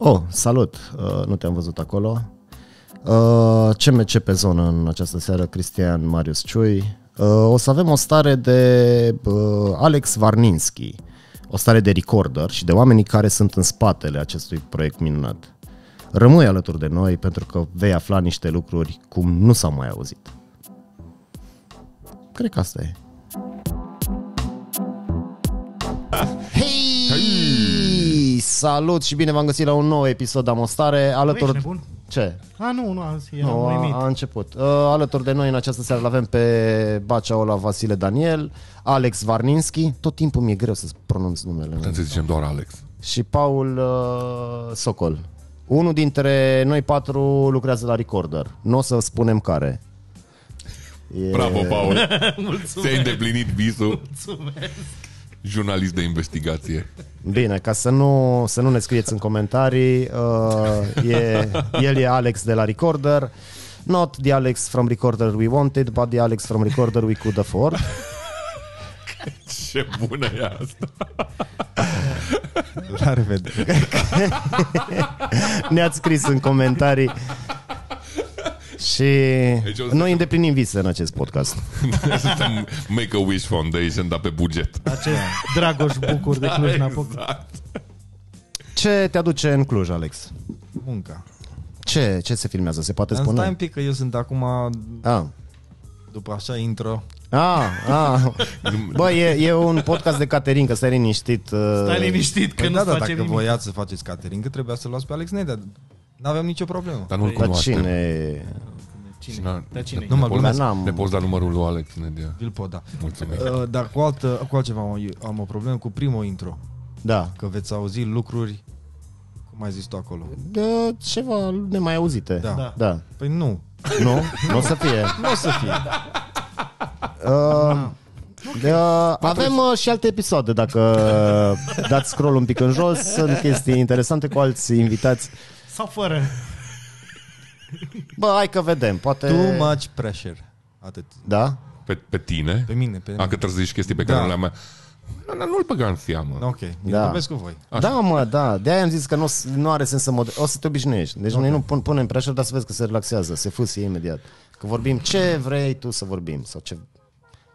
Oh, salut! Uh, nu te-am văzut acolo. Uh, CMC pe zonă în această seară, Cristian Marius Ciui. Uh, o să avem o stare de uh, Alex Varninski, o stare de recorder și de oamenii care sunt în spatele acestui proiect minunat. Rămâi alături de noi pentru că vei afla niște lucruri cum nu s-au mai auzit. Cred că asta e. Hei! Salut și bine v-am găsit la un nou episod Amostare Băi, ești alături... nebun? Ce? A, nu, nu, azi eram Nu, uimit. a, a început. Uh, alături de noi în această seară avem pe Bacea Ola Vasile Daniel, Alex Varninski, tot timpul mi-e greu să pronunț numele. Putem să zicem doar Alex. Și Paul uh, Socol. Unul dintre noi patru lucrează la Recorder. Nu o să spunem care. E... Bravo, Paul! Ți-ai îndeplinit visul. Jurnalist de investigație. Bine, ca să nu, să nu ne scrieți în comentarii, uh, e, el e Alex de la Recorder. Not the Alex from Recorder we wanted, but the Alex from Recorder we could afford. Ce bună e asta! La revedere. Ne-ați scris în comentarii și Deci o să- noi îndeplinim vise în acest podcast. Suntem Make-A-Wish Foundation, dar pe buget. Acest Dragoș Bucur de Cluj-Napoca. Exact. Ce te aduce în Cluj, Alex? Munca. Ce, ce se filmează? Se poate Dar stai un spune? pic că eu sunt acum, Ah. după așa intro, Ah, ah. Bă, e, e un podcast de catering, că stai liniștit. uh, Stai liniștit că Păi nu da, da, face dacă nimic. voiați să faceți catering, că trebuia să luați pe Alex Nedea. N-aveam nicio problemă. Dar nu-l Dar cunoaștem. cine? Cine? Dar cine? Nu mă Dar glumesc. n-am... Ne poți da numărul lui Alex Nedia. Vi-l pot da. Mulțumim. Uh, Dar cu, altă, cu altceva am, am o problemă cu primul intro. Da. Că veți auzi lucruri, cum ai zis tu acolo. De ceva nemai auzite. Da. Da. Da. Păi nu, Nu? Nu o să fie. nu o să fie. Uh, de, uh, avem uh, și alte episoade dacă uh, dați scroll un pic în jos, sunt chestii interesante cu alți invitați. Sau fără. Bă, hai că vedem, poate... Too much pressure. Atât. Da? Pe, pe tine? Pe mine, pe A, mine. că trebuie să zici chestii pe Da. care nu le-am mai... Nu, nu, nu-l băga în seamă. Ok, Da. da. vorbesc cu voi. Așa. Da, mă, da. De-aia am zis că nu, o să- nu are sens să mod... O să te obișnuiești. Deci noi nu pun, punem pressure, dar să vezi că se relaxează, se fâsie imediat. Că vorbim ce vrei tu să vorbim sau ce,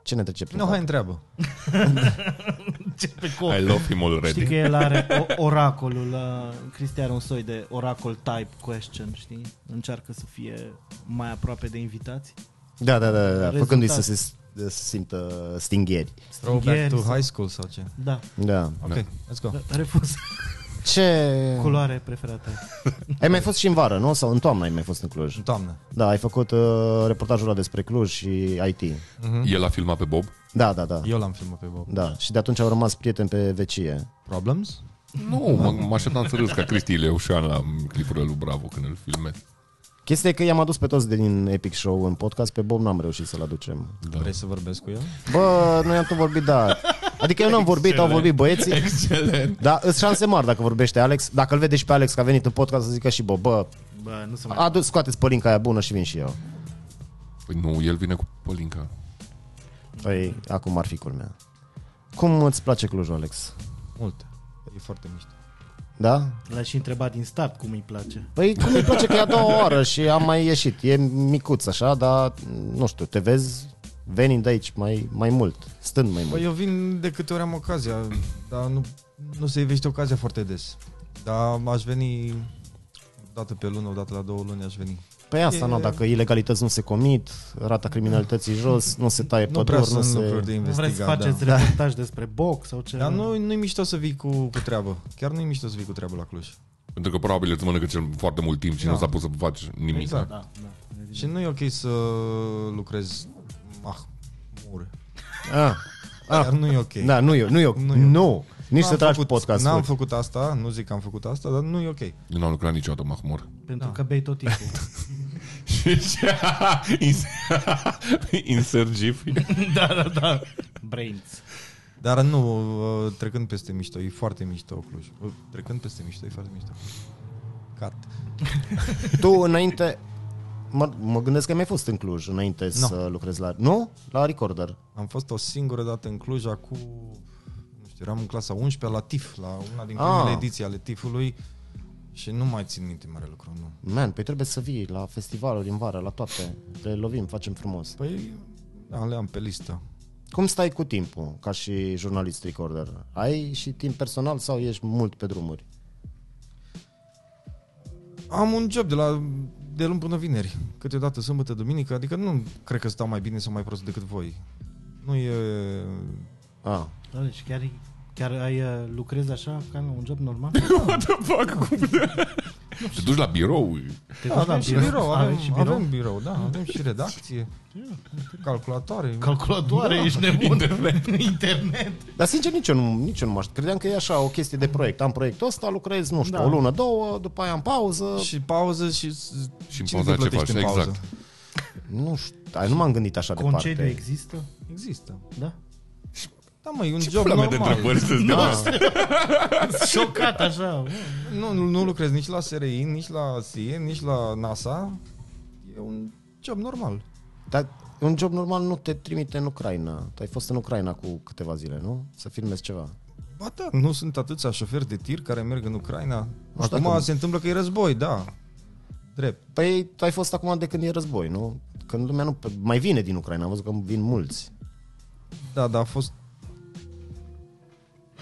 ce ne trece prin Nu, cap. hai întreabă. Ce pe cop. I love him already. Știi că el are o- oracolul, uh, Cristi are un soi de oracle type question, știi? Încearcă să fie mai aproape de invitați. Da, da, da, da. Rezultat. făcându-i să se, să se simtă stingheri. Throwback Stingheri to sau- high school sau ce? Da, Da. Ok, let's go. refuz. Ce... Culoare preferată. Ai mai fost și în vară, nu? Sau în toamnă ai mai fost în Cluj? În toamnă. Da, ai făcut uh, reportajul ăla despre Cluj și IT. El a filmat pe Bob? Da, da, da. Eu l-am filmat pe Bob. Da, și de atunci au rămas prieteni pe vecie. Problems? Nu, mă, mă așteptam să râs ca Cristi Leușan la clipurile lui Bravo când îl filmez. Chestia e că i-am adus pe toți din Epic Show în podcast, pe Bob n-am reușit să-l aducem. Da. Vrei să vorbesc cu el? Bă, noi am tot vorbit, da. Adică eu n-am vorbit, au vorbit băieții. Excelent! Da, îți șanse mari dacă vorbește Alex. Dacă îl vede și pe Alex că a venit în podcast să zică și Bob, bă, Bă, nu se mai... adu scoateți pălinca aia bună și vin și eu. Păi nu, el vine cu Pălinca. Păi, acum ar fi culmea. Cum îți place Clujul, Alex? Multe. E foarte mișto. Da? L-aș și întrebat din start cum îi place. Păi cum îi place că e a doua oară și am mai ieșit. E micuț așa, dar nu știu, te vezi venind de aici mai, mai mult, stând mai mult. Păi eu vin de câte ori am ocazia, dar nu, nu se ivește ocazia foarte des. Dar aș veni o dată pe lună, o dată la două luni aș veni. Păi asta, E- nu, dacă ilegalități nu se comit, rata criminalității jos, nu se taie Nu prea păduri, nu sunt se... lucruri de Nu vreți să investigat, faceți da. reportaj despre box sau ce? Dar nu, nu-i mișto să vii cu, cu treabă. Chiar nu-i mișto să vii cu treabă la Cluj. Pentru că probabil îți mănăcă cel foarte mult timp și Da. nu s-a pus să faci nimic. Exact. Da, da. Și nu e ok să lucrezi mahmur. Ah, Chiar nu e ok. da, nu e, nu e, nu, Nu e. nu. nici N-am să tragi făcut, podcast. N-am făcut asta, nu zic că am făcut asta, dar nu e ok. Eu n-am lucrat niciodată mahmur. Pentru Da. că bei tot timpul. Și ce? Insert gif. da, da, da. Brains. Dar nu, uh, trecând peste mișto, e foarte mișto Cluj. Uh, Trecând peste mișto, e foarte mișto. Cat. Tu înainte, mă, mă gândesc că ai mai fost în Cluj înainte Nu. să lucrezi la... Nu? La Recorder. Am fost o singură dată în Cluj acum, nu știu, eram în clasa 11 la TIF, la una din Ah. primele ediții ale TIF-ului Și nu mai țin minte mare lucru, nu. Man, păi trebuie să vii la festivaluri în vară, la toate. Le lovim, facem frumos. Păi, da, le am pe listă. Cum stai cu timpul, ca și jurnalist recorder? Ai și timp personal sau ești mult pe drumuri? Am un job de la de luni până vineri, câteodată sâmbătă, duminică, adică nu cred că stau mai bine sau mai prost decât voi. Nu e... Ah, Da, deci chiar, chiar ai, uh, lucrezi așa ca un job normal? What the fuck? Cum Te duci la birou. Te Da, duci avem și birou, avem, Aveți și birou? avem birou, da, avem și redacție, calculatoare. Calculatoare, ești nebun. Internet. Internet. dar sincer nici eu nu, nici eu nu mă aștept. Credeam că e așa o chestie de proiect. Am proiectul ăsta, lucrez, nu știu, Da. o lună, două, după aia am pauză. Și pauză și... Și în cine pauza te ce plătește faci? în pauză? Exact. Nu știu, ai, nu m-am gândit așa Concediu departe. există? Există. Da? Da, mă, e un Ce job pula mea de normal. întrebări să-ți dea? Șocat așa. Nu, nu, nu lucrez nici la SRI, nici la SIE, nici la NASA. E un job normal. Dar un job normal nu te trimite în Ucraina. Tu ai fost în Ucraina cu câteva zile, nu? Să filmezi ceva. Ba da, nu sunt atâția șoferi de tir care merg în Ucraina. știu Acum dacă- se întâmplă că e război, da. Drept. Păi tu ai fost acum de când e război, nu? Când lumea nu mai vine din Ucraina, am văzut că vin mulți. Da, dar a fost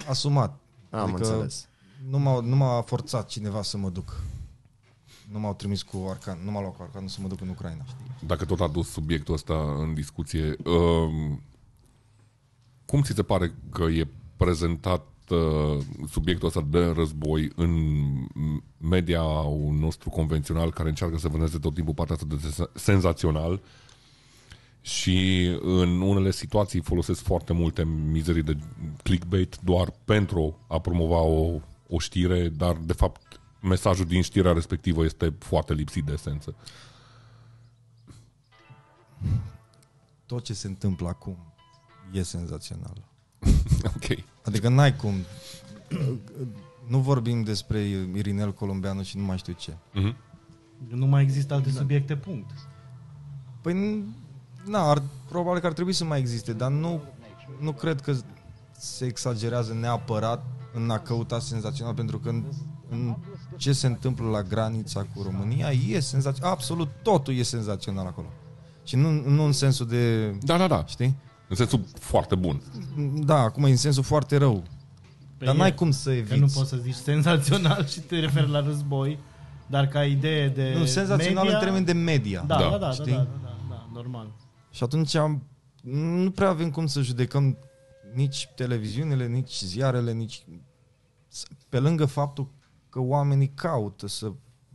asumat. Am Adică- înțeles. Nu m-a, nu m-a forțat cineva să mă duc. Nu m-au trimis cu arcan, nu m-a luat cu arcan să mă duc în Ucraina, știi? Dacă tot a dus subiectul ăsta în discuție, um, cum ți se pare că e prezentat uh, subiectul ăsta de război în media nostru convențional care încearcă să vâneze tot timpul partea asta de sen- senzațional și în unele situații folosesc foarte multe mizerii de clickbait doar pentru a promova o, o știre, dar de fapt mesajul din știrea respectivă este foarte lipsit de esență. Tot ce se întâmplă acum e senzațional. Ok. Adică n-ai cum. Nu vorbim despre Irinel Colombeanu și nu mai știu ce. Mhm. Nu mai există alte subiecte, punct. Păi, n- na, ar, probabil că ar trebui să mai existe, dar nu, nu cred că se exagerează neapărat în a căuta senzațional, pentru că în, în ce se întâmplă la granița cu România e senzațional, absolut totul e senzațional acolo. Și nu, nu în sensul de, Da, da, da. știi? În sensul foarte bun. Da, acum e în sensul foarte rău. Păi dar e, n-ai cum să Că eviți. nu poți să zici senzațional și te referi la război, dar ca idee de Nu, senzațional media, în termen de media. Da, Da, da, da, da, da, știi? da, da, da, normal. Și atunci am, nu prea avem cum să judecăm nici televiziunile, nici ziarele, nici... Pe lângă faptul că oamenii caută să,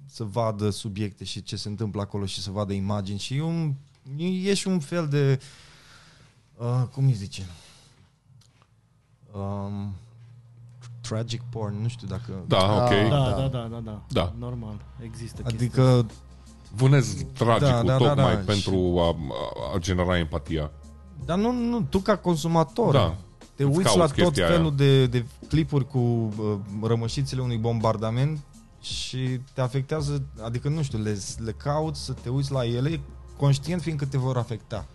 să vadă subiecte și ce se întâmplă acolo și să vadă imagini și e, un, e și un fel de... Uh, cum îi zice? Um, tragic porn, nu știu dacă... Da, ok. Da, Da. da, da, da, da. Da. Normal. Există chestia Adică Vânez tragicul Da, da, da, tocmai da. pentru a, a genera empatia. Dar nu, nu, tu ca consumator Da. te Îți uiți cauți la tot chestia felul aia. de, de clipuri cu uh, rămășițele unui bombardament și te afectează, adică nu știu, le, le cauți să te uiți la ele conștient fiindcă te vor afecta.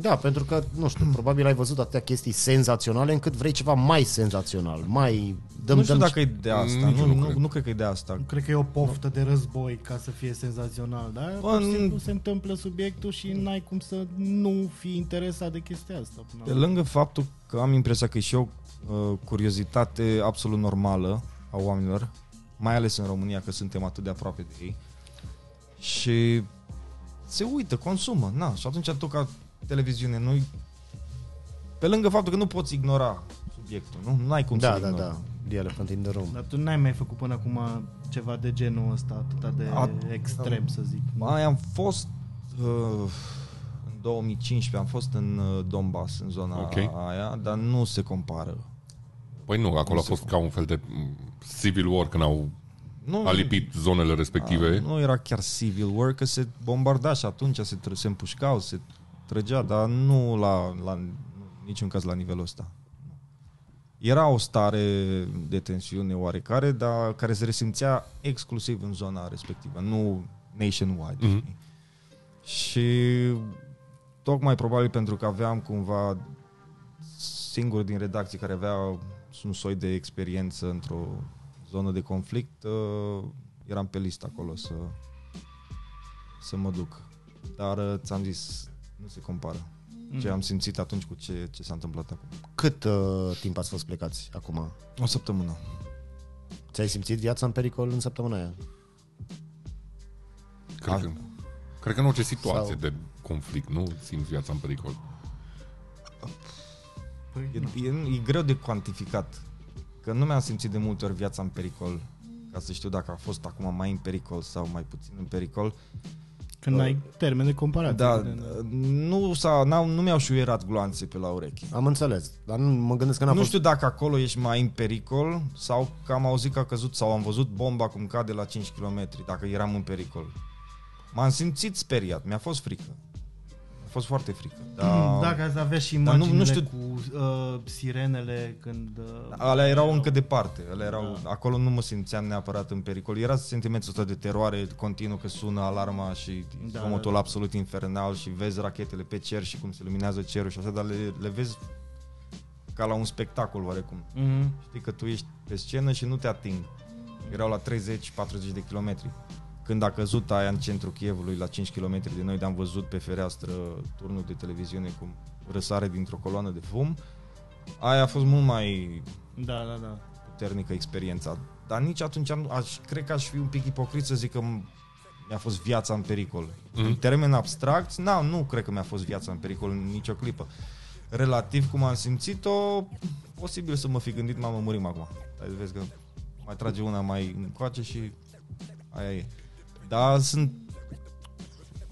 Da, pentru că, nu știu, probabil ai văzut atâtea chestii senzaționale încât vrei ceva mai senzațional, mai... Dăm, nu știu dăm dacă e de asta, Nici nu, nu nu, cred. nu, cred că e de asta. Nu cred că e o poftă de război ca să fie senzațional, dar Bă, pur și nu- simplu se întâmplă subiectul și n-ai cum să nu fii interesat de chestia asta. Până Pe la urmă. lângă faptul că am impresia că e și o uh, curiozitate absolut normală a oamenilor, mai ales în România, că suntem atât de aproape de ei, și se uită, consumă, na, și atunci tu ca televiziune, nu pe lângă faptul că nu poți ignora subiectul, nu? Nu ai cum Da, să da, ignori. da. The Elephant in the Room. Dar tu n-ai mai făcut până acum ceva de genul ăsta atât de A- extrem, să zic. Mai am fost uh, în 2015 am fost în uh, Donbass, în zona Ok. aia, dar nu se compară. Păi nu, acolo Nu a se fost ca un fel de mm, civil war când au Nu, alipit zonele respective. A, nu era chiar civil war, că se bombarda și atunci se, tră- se împușcau, se trăgea, dar nu la, la nu, niciun caz la nivelul ăsta. Era o stare de tensiune oarecare, dar care se resimțea exclusiv în zona respectivă, nu nationwide. Mhm. știi? Și tocmai probabil pentru că aveam cumva singur din redacție care avea un soi de experiență într-o zonă de conflict, uh, eram pe listă acolo să, să mă duc. Dar uh, ți-am zis, nu se compară. Ce am simțit atunci cu ce, ce s-a întâmplat acum. Cât uh, timp ați fost plecați acum? O săptămână. Ți-ai simțit viața în pericol în săptămâna aia? Cred că, cred că în orice situație Sau- de conflict nu simți viața în pericol. E, e, e greu de cuantificat. Că nu mi-am simțit de multe ori viața în pericol ca să știu dacă a fost acum mai în pericol sau mai puțin în pericol. Când ai termen de comparație. Da, evident. nu, s-a, n-au, nu mi-au șuierat gloanțe pe la urechi. Am înțeles, dar nu, mă gândesc că n-a Nu fost... știu dacă acolo ești mai în pericol sau că am auzit că a căzut sau am văzut bomba cum cade la 5 km, dacă eram în pericol. M-am simțit speriat, mi-a fost frică. Mi-a fost foarte frică. Dar Dacă ați avea și Dar nu- imaginile nu știu- cu uh, sirenele când... Uh, alea erau încă departe. Alea erau, Acolo nu mă simțeam neapărat în pericol. Era sentimentul ăsta de teroare continuu că sună alarma și Da, zgomotul da. absolut infernal și vezi rachetele pe cer și cum se luminează cerul și așa, dar le, le vezi ca la un spectacol oarecum. Mhm. Știi că tu ești pe scenă și nu te ating. Erau la 30-40 de kilometri. Când a căzut aia în centrul Chievului, la 5 km de noi, de-am văzut pe fereastră turnul de televiziune cum răsare dintr-o coloană de fum, aia a fost mult mai Da, da, da. puternică experiența. Dar nici atunci am, aș, cred că aș fi un pic ipocrit să zic că m- mi-a fost viața în pericol. Mhm. Mm. În termeni abstracți, na, nu cred că mi-a fost viața în pericol în nicio clipă. Relativ cum am simțit-o, posibil să mă fi gândit, mamă, murim acum. Dar vezi că mai trage una mai încoace și aia e. Dar sunt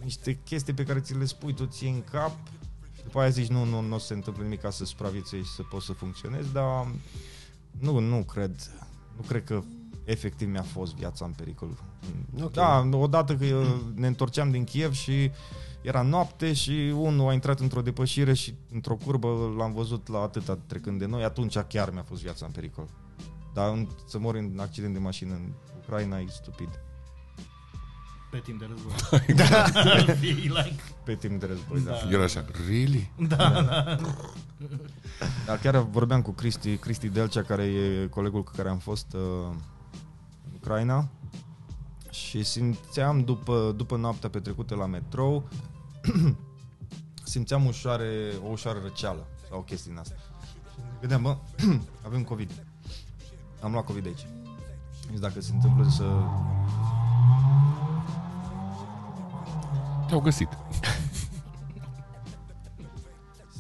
niște chestii pe care ți le spui tu ție în cap și după aia zici nu, nu, nu o să se întâmple nimic ca să supraviețuiești și să poți să funcționezi, dar nu, nu cred. Nu cred că efectiv mi-a fost viața în pericol. Ok. Da, odată că eu ne întorceam din Kiev și era noapte și unul a intrat într-o depășire și într-o curbă l-am văzut la atâta trecând de noi, atunci chiar mi-a fost viața în pericol. Dar în- să mor în accident de mașină în Ucraina e stupid. Pe timp de război. da. like, Pe timp de război, da. Da. Era așa, really? Dar chiar vorbeam cu Cristi, Cristi Delcea, care e colegul cu care am fost uh, în Ucraina și simțeam după, după noaptea petrecută la metrou simțeam ușoare, o ușoară răceală sau o chestie din asta. Și ne gândeam, bă, avem COVID. Am luat COVID aici. Deci dacă se întâmplă să... Te-au găsit.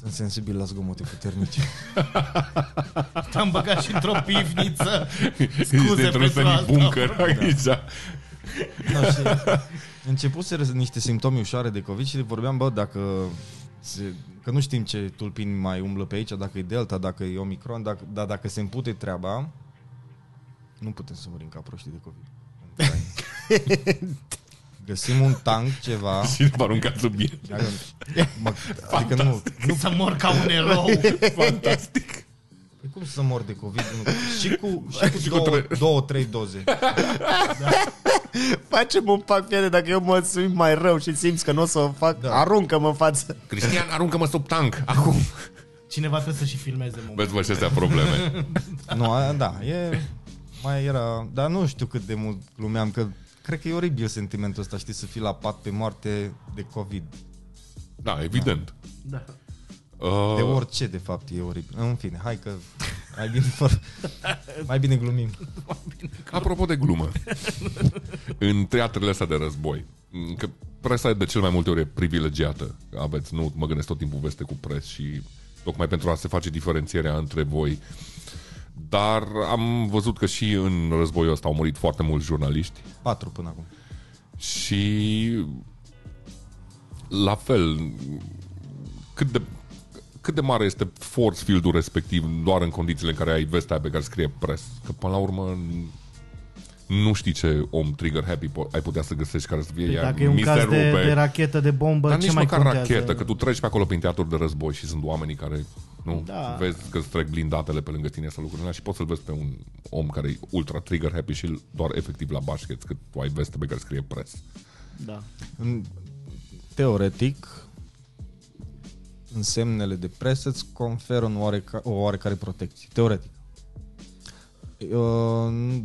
Sunt sensibil la zgomote puternice. Te-am băgat și într-o pivniță. Ești Scuze dintr-un pentru semi asta. bunker aici. Da, și începuseră niște simptome ușoare de COVID și vorbeam, bă, dacă se, că nu știm ce tulpini mai umblă pe aici, dacă e Delta, dacă e Omicron, dacă, dar dacă se împute treaba, nu putem să murim ca proștii de COVID. în Ucraina. Găsim un tank, ceva, Și vă aruncat sub el. Dacă- mă, adică nu, Nu să mor ca un erou. Fantastic. Păi cum să mor de COVID? Nu. Și cu, și cu Și cu două, tre- două, trei doze. Facem un pact, fiere, dacă eu mă simt mai rău și simți că nu o să o fac, Da. da. aruncă-mă în față. Cristian, aruncă-mă sub tank, acum. Cineva trebuie să și filmeze momentul. Vezi, vă, și astea probleme. Nu, a, da, e, mai era, dar nu știu cât de mult glumeam, că cred că e oribil sentimentul ăsta, știi, să fii la pat pe moarte de COVID. Da, evident. Da. Uh, De orice, de fapt, e oribil. În fine, hai că mai bine, fără, mai bine glumim. Apropo de glumă, în teatrele astea de război, că presa de cel mai multe ori e privilegiată. Aveți, nu mă gândesc tot timpul veste cu pres și tocmai pentru a se face diferențierea între voi. Dar am văzut că și în războiul ăsta au murit foarte mulți jurnaliști Patru până acum. și la fel cât de cât de mare este force field-ul respectiv doar în condițiile în care ai vestea pe care scrie pres. Că până la urmă nu știi ce om trigger happy po- ai putea să găsești care să fie Păi ea, dacă e un mi se caz de, rupe. de rachetă, de bombă, Dar ce nici mai măcar contează? rachetă, că tu treci pe acolo prin teatru de război și sunt oamenii care nu, Da. vezi că îți trec blindatele pe lângă tine sau lucrurile alea și poți să-l vezi pe un om care e ultra trigger happy și doar efectiv la bașchet, că tu ai veste pe care scrie pres. Da. În, teoretic, însemnele de presă îți conferă un oareca, o oarecare protecție. Teoretic. Uh,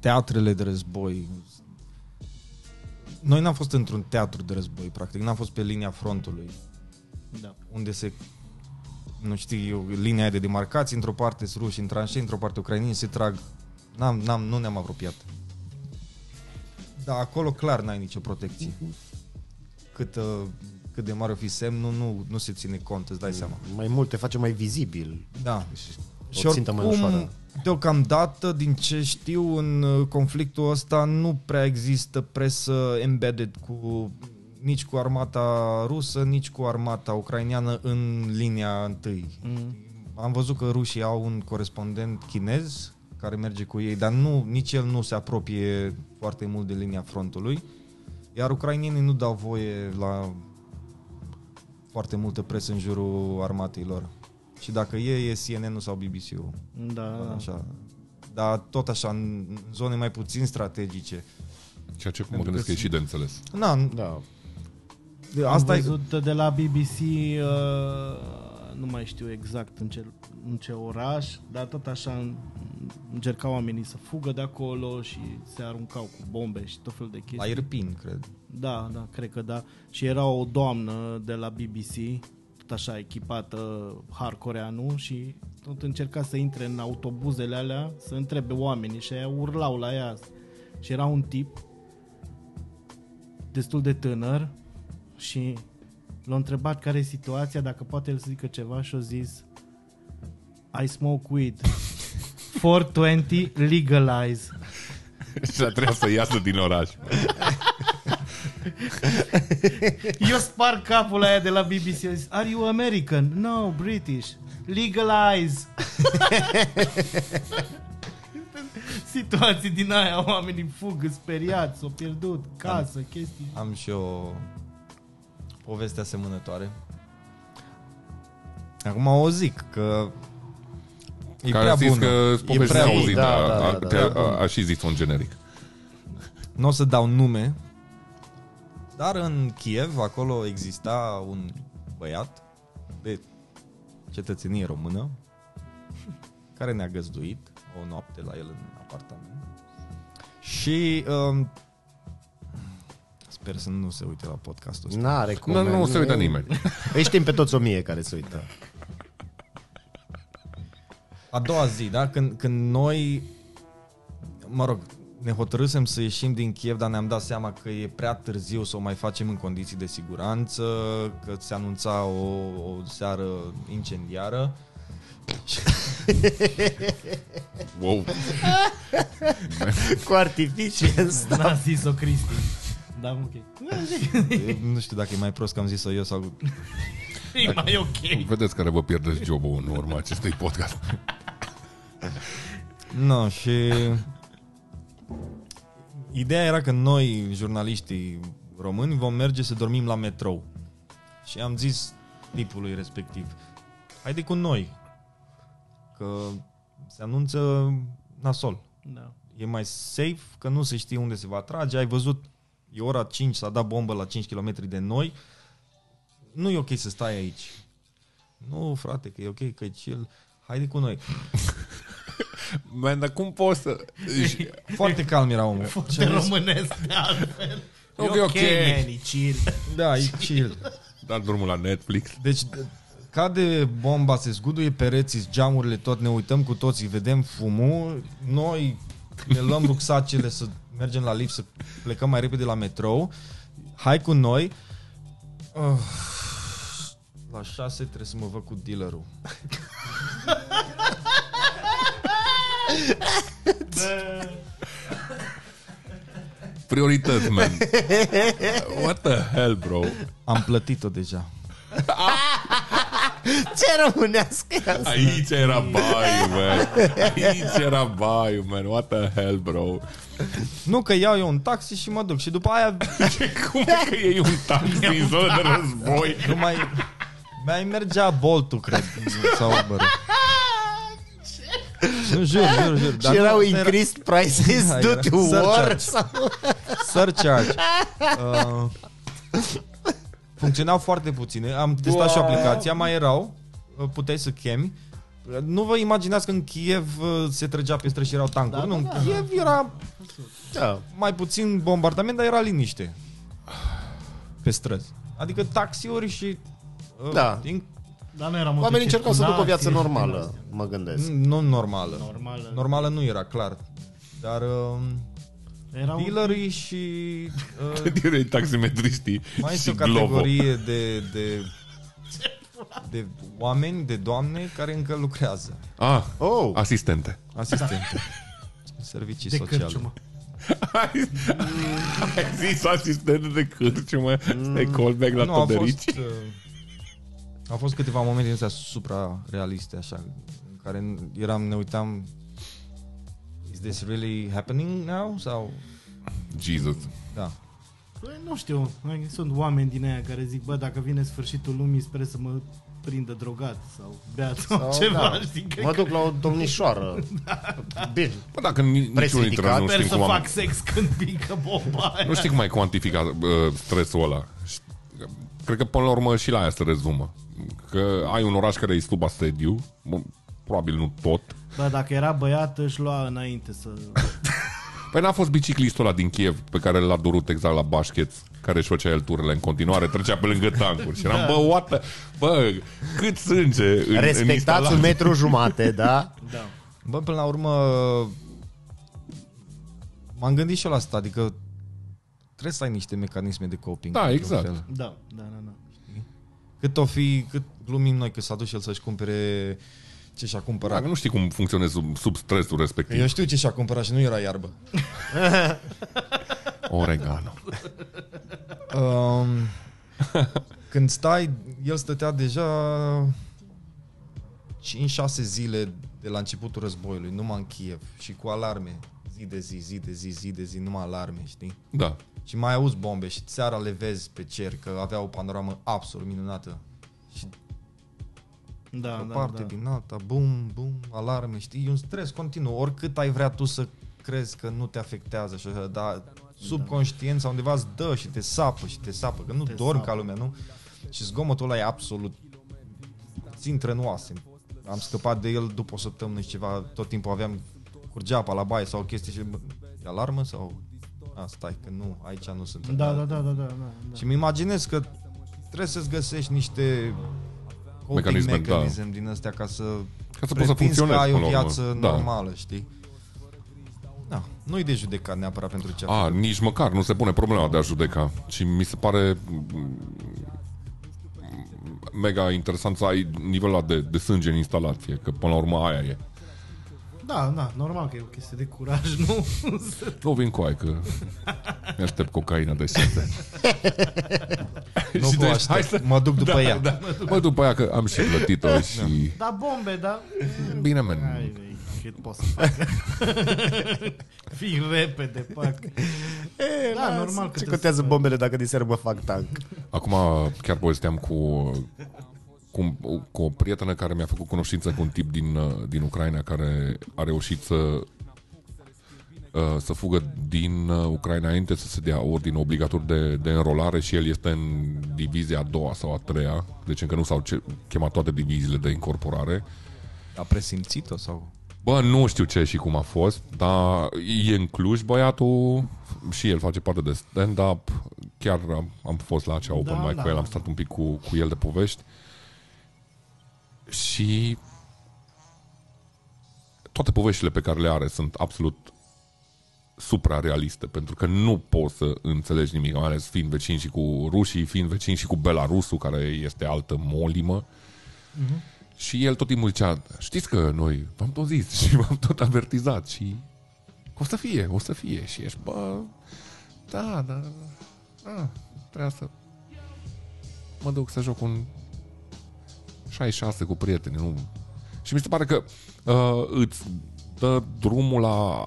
teatrele de război. Noi n-am fost într-un teatru de război, practic. N-am fost pe linia frontului, Da. unde se nu știu eu, linia aia de demarcație, într-o parte sunt ruși în tranșee, într-o parte ucraineni se trag. N-am, n-am, nu ne-am apropiat. Da, acolo clar n-ai nicio protecție. Cât, uh, cât de mare o fi semnul, nu, nu se ține cont, îți dai seama. Mai mult te face mai vizibil. Da. Și o țintă mai ușoară. deocamdată, din ce știu, în uh, conflictul ăsta nu prea există presă embedded cu nici cu armata rusă, nici cu armata ucraineană în linia întâi. Mm. Am văzut că rușii au un corespondent chinez care merge cu ei, dar nu, nici el nu se apropie foarte mult de linia frontului. Iar ucrainienii nu dau voie la foarte multă presă în jurul armatei lor. Și dacă e, e CNN-ul sau BBC-ul. Da, Așa. Dar tot așa, în zone mai puțin strategice. Ceea ce mă Pentru gândesc că că e și de înțeles. Na, Da. De- Am asta e... văzut de la BBC, uh, nu mai știu exact în ce, în ce oraș, dar tot așa în- încercau oamenii să fugă de acolo și se aruncau cu bombe și tot felul de chestii. La Irpin, cred. Da, da, cred că da. Și era o doamnă de la BBC, tot așa echipată hardcoreanu și tot încerca să intre în autobuzele alea să întrebe oamenii și aia urlau la ea. Și era un tip destul de tânăr și l-a întrebat care e situația, dacă poate el să zică ceva și a zis I smoke weed. 420 legalize. și trebuia să iasă din oraș. Eu spar capul aia de la BBC. Eu zis, Are you American? No, British. Legalize. Situații din aia, oamenii fug, speriați, s-au pierdut casă, chestii. Am și o poveste asemănătoare. Acum o zic că e Care prea a zis bună. că e povești prea n-au bună. auzit, Da, dar da, a- da, da, te- da. a- a și zis un generic. Nu o să dau nume, dar în Kiev, acolo exista un băiat de cetățenie română care ne-a găzduit o noapte la el în apartament. Și um, sper să nu se uite la podcastul ăsta. N-are cum. Nu, nu man. se uită nimeni. Îi știm pe toți o mie care se uită. A doua zi, da? Când, când noi, mă rog, ne hotărâsem să ieșim din Kiev, dar ne-am dat seama că e prea târziu să o mai facem în condiții de siguranță, că se anunța o, o seară incendiară. Wow. Cu artificii în stat. N-a zis-o Cristi. Da, ok. Eu nu știu dacă e mai prost că am zis-o eu sau... E mai ok. Vedeți care vă pierdeți jobul în urma acestui podcast. Nu, și... Ideea era că noi, jurnaliștii români, vom merge să dormim la metrou. Și am zis tipului respectiv, haide cu noi, că se anunță nasol. Da. E mai safe, că nu se știe unde se va trage. Ai văzut, e ora 5, s-a dat bombă la 5 km de noi. Nu e ok să stai aici. Nu, frate, că e ok, că e chill. Haide cu noi. Man, dar cum poți să... Și- Foarte calm era omul. Foarte românesc de altfel. Ok, E ok. man, e chill. Da, e chill. Dar drumul la Netflix. Deci cade bomba, se zguduie pereții, geamurile tot, ne uităm cu toții, vedem fumul, noi ne luăm rucsacele să mergem la lift, să plecăm mai repede la metrou, hai cu noi. Uh, la șase trebuie să mă văd cu dealerul. Priorități, man. What the hell, bro? Am plătit-o deja. Ce românească e asta? Aici era baiul, man. Aici era baiul, man. What the hell, bro? Nu că iau eu un taxi și mă duc și după aia Cum e că iei un taxi în zonă de război? nu mai, mai mergea boltul, cred, sau Uber. Nu, jur, jur, jur. Și erau nu, era- increased prices Da, due era to war surcharge. sau... Surcharge. Uh, funcționau foarte puține. Am testat și Wow. aplicația, mai erau. uh, Puteai să chemi. Nu vă imaginați că în Kiev uh, se trăgea pe străzi și erau tancuri. Da, nu, da, în da. Kiev era Da. mai puțin bombardament, dar era liniște pe străzi. Adică taxiuri și... uh, Da. Din, Dar nu era Oamenii încercau să ducă o viață motocirculație și normală, din mă gândesc. nu normală. Normală. Normală nu era, clar. Dar uh, Erau dealerii și... Uh, Direct taximetriștii mai este și o Glovo. categorie de, de, de oameni, de doamne care încă lucrează. Ah, Oh, asistente. Asistente. Servicii de sociale. cârciumă. Ai, ai zis asistente de cârciumă, de callback la nu, au toderici. fost, uh, au fost câteva momente astea supra-realiste, așa, în care eram, ne uitam Is this really happening now? Sau, Jesus. da. Păi, nu știu, mai sunt oameni din aia care zic, bă, dacă vine sfârșitul lumii, sper să mă prindă drogat sau beat sau, sau, ceva, da. știi? Că Mă duc la o domnișoară. Bine. Bă, dacă ni- Preț niciunul dintre noi ridicat. nu sper știm să cum am... fac sex când pică bomba aia. Nu știi cum ai cuantifica uh, stresul ăla. Și- Cred că până la urmă și la aia se rezumă. Că ai un oraș care e sub asediu, bă, probabil nu tot. Bă, dacă era băiat, își lua înainte să... Păi n-a fost biciclistul ăla din Kiev pe care l-a durut exact la Bașcheț, care își făcea el turile în continuare, trecea pe lângă tancuri și eram, bă, what the... Bă, cât sânge în, în Respectați un instalație. metru jumate, da? Da. Bă, până la urmă m-am gândit și eu la asta, adică trebuie să ai niște mecanisme de coping. Da, într-un exact. fel. Da, da, da, da. Cât o fi, cât glumim noi că s-a dus el să-și cumpere ce și-a cumpărat. Dacă nu știi cum funcționezi sub, sub stresul respectiv. Eu știu ce și-a cumpărat și nu era iarbă. Oregano. Um, când stai, el stătea deja 5-6 zile de la începutul războiului, numai în Kiev și cu alarme, zi de zi, zi de zi, zi de zi, numai alarme, știi? Da. Și mai auzi bombe și seara le vezi pe cer că avea o panoramă absolut minunată. Și Da, o da, parte da. din alta, bum, bum, alarme, știi? E un stres continuu. Oricât ai vrea tu să crezi că nu te afectează și așa, dar subconștient sau undeva îți dă și te sapă și te sapă, că nu Te dormi sapă. ca lumea, nu? Și zgomotul ăla e absolut ți intră în oase. Am scăpat de el după o săptămână și ceva, tot timpul aveam curgea apa la baie sau o chestie și bă, e alarmă sau a, stai, că nu, aici nu sunt. Da, da, da, da, da, da. Și mi imaginez că trebuie să-ți găsești niște coping Mecanisme, mecanisme din astea ca să Ca să poți să pretinzi că funcționezi ai până o la urmă. viață Da. normală, știi? Da, nu-i de judecat neapărat pentru ce a A, făcut. nici măcar nu se pune problema de a judeca. Și mi se pare mm, mega interesant să ai nivelul ăla de, de sânge în instalație, că până la urmă aia e. Da, da, normal că e o chestie de curaj, nu? Nu vin cu aia, că mi-aștept cocaina de șase. Nu Și cu deci, aștept, hai să- mă duc după ea. Da. Mă, după aia că am și plătit-o și... Da, bombe, da. Bine, men. Ai, vei, cât pot să fac. Fii repede, pac. Da, normal că Ce trebuie contează să- bombele dacă de seară mă fac tank? Acum chiar povesteam cu, cu, cu o prietenă care mi-a făcut cunoștință cu un tip din, uh, din Ucraina care a reușit să uh, să fugă din uh, Ucraina înainte să se dea ordine obligatoriu de, de înrolare și el este în divizia a doua sau a treia, deci încă nu s-au ce- chemat toate diviziile de incorporare. A presimțit-o sau? Bă, nu știu ce și cum a fost, dar e în Cluj băiatul și el face parte de stand-up. Chiar am, am fost la acea open Da, mic da. cu el, am stat un pic cu, cu el de povești. Și toate poveștile pe care le are sunt absolut suprarealiste, pentru că nu poți să înțelegi nimic, mai ales fiind vecini și cu rușii, fiind vecini și cu Belarusul, care este altă molimă. Și el tot timpul zicea, știți că noi v-am tot zis și v-am tot avertizat și o să fie, o să fie. Și ești, bă, da, da, da, trebuie să mă duc să joc un 66 cu prieteni, nu? Și mi se pare că uh, îți dă drumul la...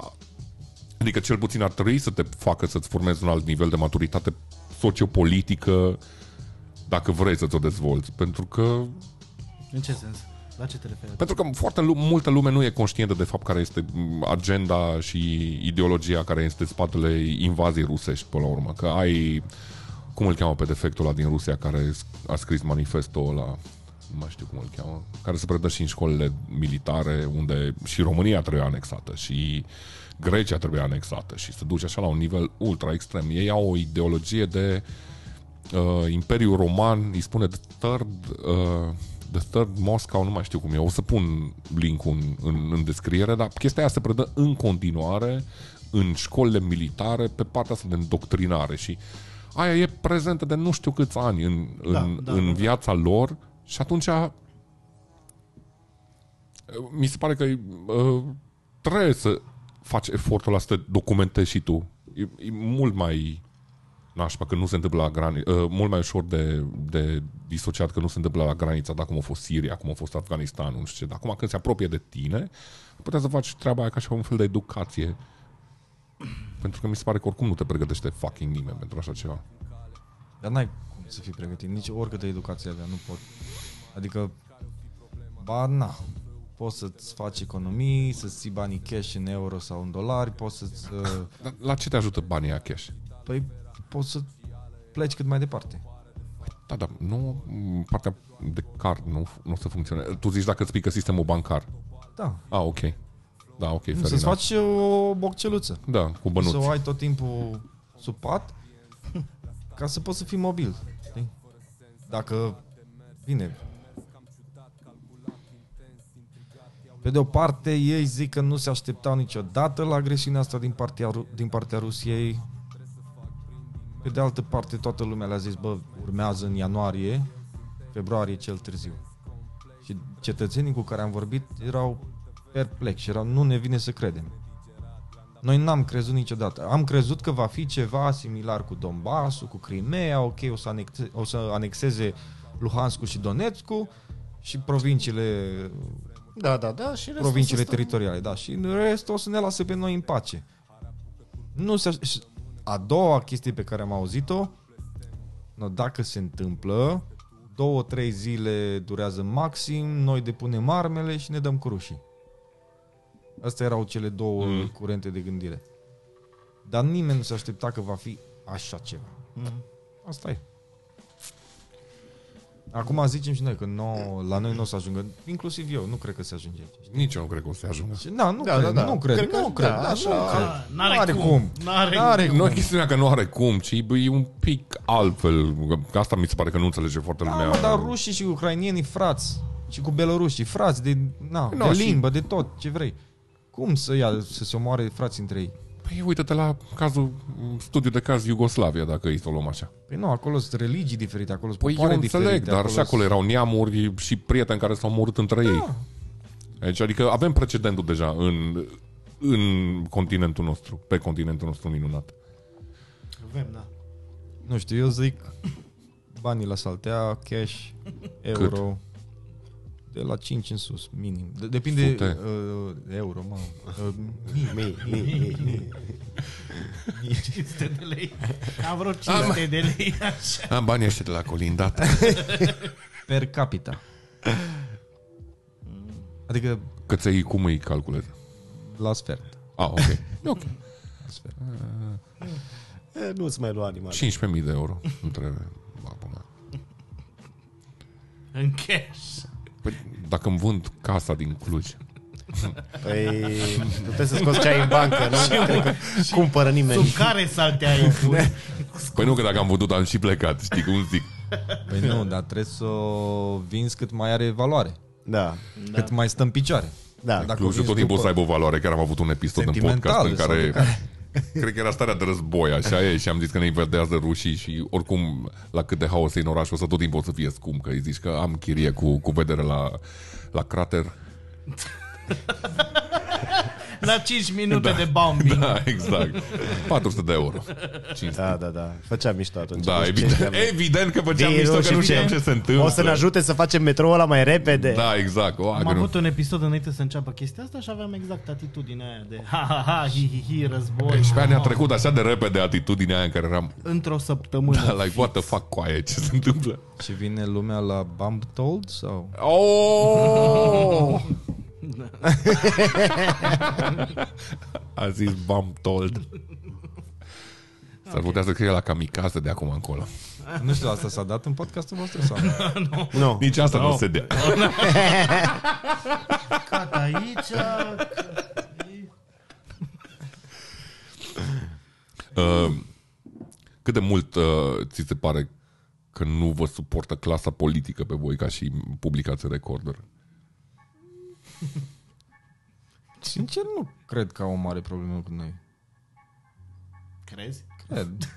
Adică cel puțin ar trebui să te facă să-ți formezi un alt nivel de maturitate sociopolitică dacă vrei să ți-o dezvolți. Pentru că În ce sens? La ce te referi? pentru că foarte lu- multă lume nu e conștientă de fapt care este m, agenda și ideologia care este în spatele invaziei rusești până la urmă. Că ai, cum îl cheamă pe defectul ăla din Rusia care a scris manifestul ăla nu mai știu cum îl cheamă, care se predă și în școlile militare, unde și România trebuie anexată și Grecia trebuie anexată și se duce așa la un nivel ultra extrem. Ei au o ideologie de uh, Imperiul Roman, îi spune the third, uh, the third Moscow, nu mai știu cum e, o să pun link-ul în, în, în descriere, dar chestia aia se predă în continuare în școlile militare pe partea asta de îndoctrinare și aia e prezentă de nu știu câți ani în, în, Da, da, în da, da. viața lor și atunci mi se pare că uh, trebuie să faci efortul ăsta să te documentezi și tu. E, e mult mai nașpa că nu se întâmplă la graniță, uh, mult mai ușor de, de disociat că nu se întâmplă la granița, dacă cum a fost Siria, cum a fost Afganistanul, nu știu ce. Dar acum când se apropie de tine, puteți să faci treaba aia ca și un fel de educație. Pentru că mi se pare că oricum nu te pregătește fucking nimeni pentru așa ceva. Dar n-ai cum să fii pregătit, nici oricâtă educație avea, nu pot. Adică, ba na, poți să-ți faci economii, să-ți ții banii cash în euro sau în dolari, poți să-ți... Uh, Dar la ce te ajută banii aia cash? păi, poți să pleci cât mai departe. Da, da, nu, m, partea de card nu, nu o să funcționeze. Tu zici dacă îți pică sistemul bancar. Da, Ah, ok. Da, ok, fair să-ți enough. faci o bocceluță. Da, cu bănuți. Să o ai tot timpul sub pat ca să poți să fii mobil. Știi? Dacă, bine, pe de o parte ei zic că nu se așteptau niciodată la agresiunea asta din partea, Ru- din partea Rusiei. Pe de altă parte toată lumea le-a zis, bă, urmează în ianuarie, februarie cel târziu. Și cetățenii cu care am vorbit erau perplexi, erau, nu ne vine să credem. Noi n-am crezut niciodată. Am crezut că va fi ceva similar cu Donbassul, cu Crimea, ok, o să, anexe, o să anexeze Luhanscu și Donetskul și provinciile, Da, da, da. Și restul provinciile să stă- teritoriale, da, și în rest o să ne lasă pe noi în pace. Nu se, aș- și a doua chestie pe care am auzit-o, no, dacă se întâmplă, două, trei zile durează maxim, noi depunem armele și ne dăm cu rușii. Astea erau cele două Mm. mm. curente de gândire. Dar nimeni nu se aștepta că va fi așa ceva. Mhm. Asta e. Acum zicem și noi că nu, la noi nu o să ajungă, inclusiv eu, nu cred că se ajunge aici. Nici eu nu cred că o să ajungă. Și, da, nu Da, cred, da, da. nu cred, Cred că- nu cred, da, da, așa- nu cred. Ah, N-are, N-are cum. cum. N-are, N-are cum. Nu e chestiunea că nu are cum, ci bă, e un pic altfel. Că Asta mi se pare că nu înțelege foarte Da, lumea. mă, dar rușii și ucrainienii frați și cu belorușii, frați de, na, No, de și- limbă, de tot, ce vrei. Cum să ia, să se omoare frații între ei? Păi uite-te la cazul, studiul de caz Iugoslavia, dacă îi să o luăm așa. Păi nu, acolo sunt religii diferite, acolo sunt Păi eu popoare înțeleg, diferite. dar și acolo erau neamuri și prieteni care s-au omorât între ei. Deci, adică avem precedentul deja în, în continentul nostru, pe continentul nostru minunat. Avem, da. Nu știu, eu zic banii la saltea, cash, euro, de la 5 în sus, minim. De- depinde Sute. uh, euro, mă. Uh, mii. Mi, mi, mi. 500 de lei. Am vreo 500 de lei. Așa. Am banii ăștia de la colindat. per capita. Adică Că ți cum îi calculezi? la sfert. Ah, ok. ok. La sfert. E, Nu-ți mai lua animale. 15.000 de euro. Nu trebuie. Ba, bună. În cash. Păi, dacă îmi vând casa din Cluj, Păi, puteți să scoți ce ai în bancă, nu? Cred că cumpără nimeni. Sub care salteai tu? Păi nu că dacă am vândut am și plecat, știi cum zic. Păi nu, dar trebuie să o vinzi cât mai are valoare. Da, Cât mai stă în picioare. da. Dacă o Clujul vinzi tot timpul după- să aibă o valoare. Chiar am avut un episod în Sentimental podcast în sau care... de care? Cred că era starea de război, așa e, și am zis că ne invadează rușii și oricum la cât de haos e în oraș o să tot timpul o să fie scump, că îi zici că am chirie cu, cu vedere la, la crater. La 5 minute de bombing. Da, exact. 400 de euro. 500. Da, da, da. Făceam mișto atunci. Da, Nu știu ce evident, înseamnă. evident că făceam Virus mișto și că nu ce- știam ce se întâmplă. O să ne ajute să facem metroul ăla mai repede. Da, exact. O, Am că nu- avut un episod înainte să înceapă chestia asta și aveam exact atitudinea aia de ha ha ha, hi hi hi, război. Și pe aia ne-a trecut așa de repede atitudinea aia în care eram Într-o săptămână. da, like, what the fuck, coaie, ce se întâmplă? Și vine lumea la Bump Told sau? Oh! A zis bump told. S-ar putea să scrie la kamikaze de acum încolo. Nu știu, asta s-a dat în podcastul vostru sau nu? Nu. Nici asta nu se dea. Cat aici... Uh, cât de mult uh, ți se pare că nu vă suportă clasa politică pe voi ca și publicați recorder? Sincer, nu cred că au o mare problemă cu noi. Crezi? Cred.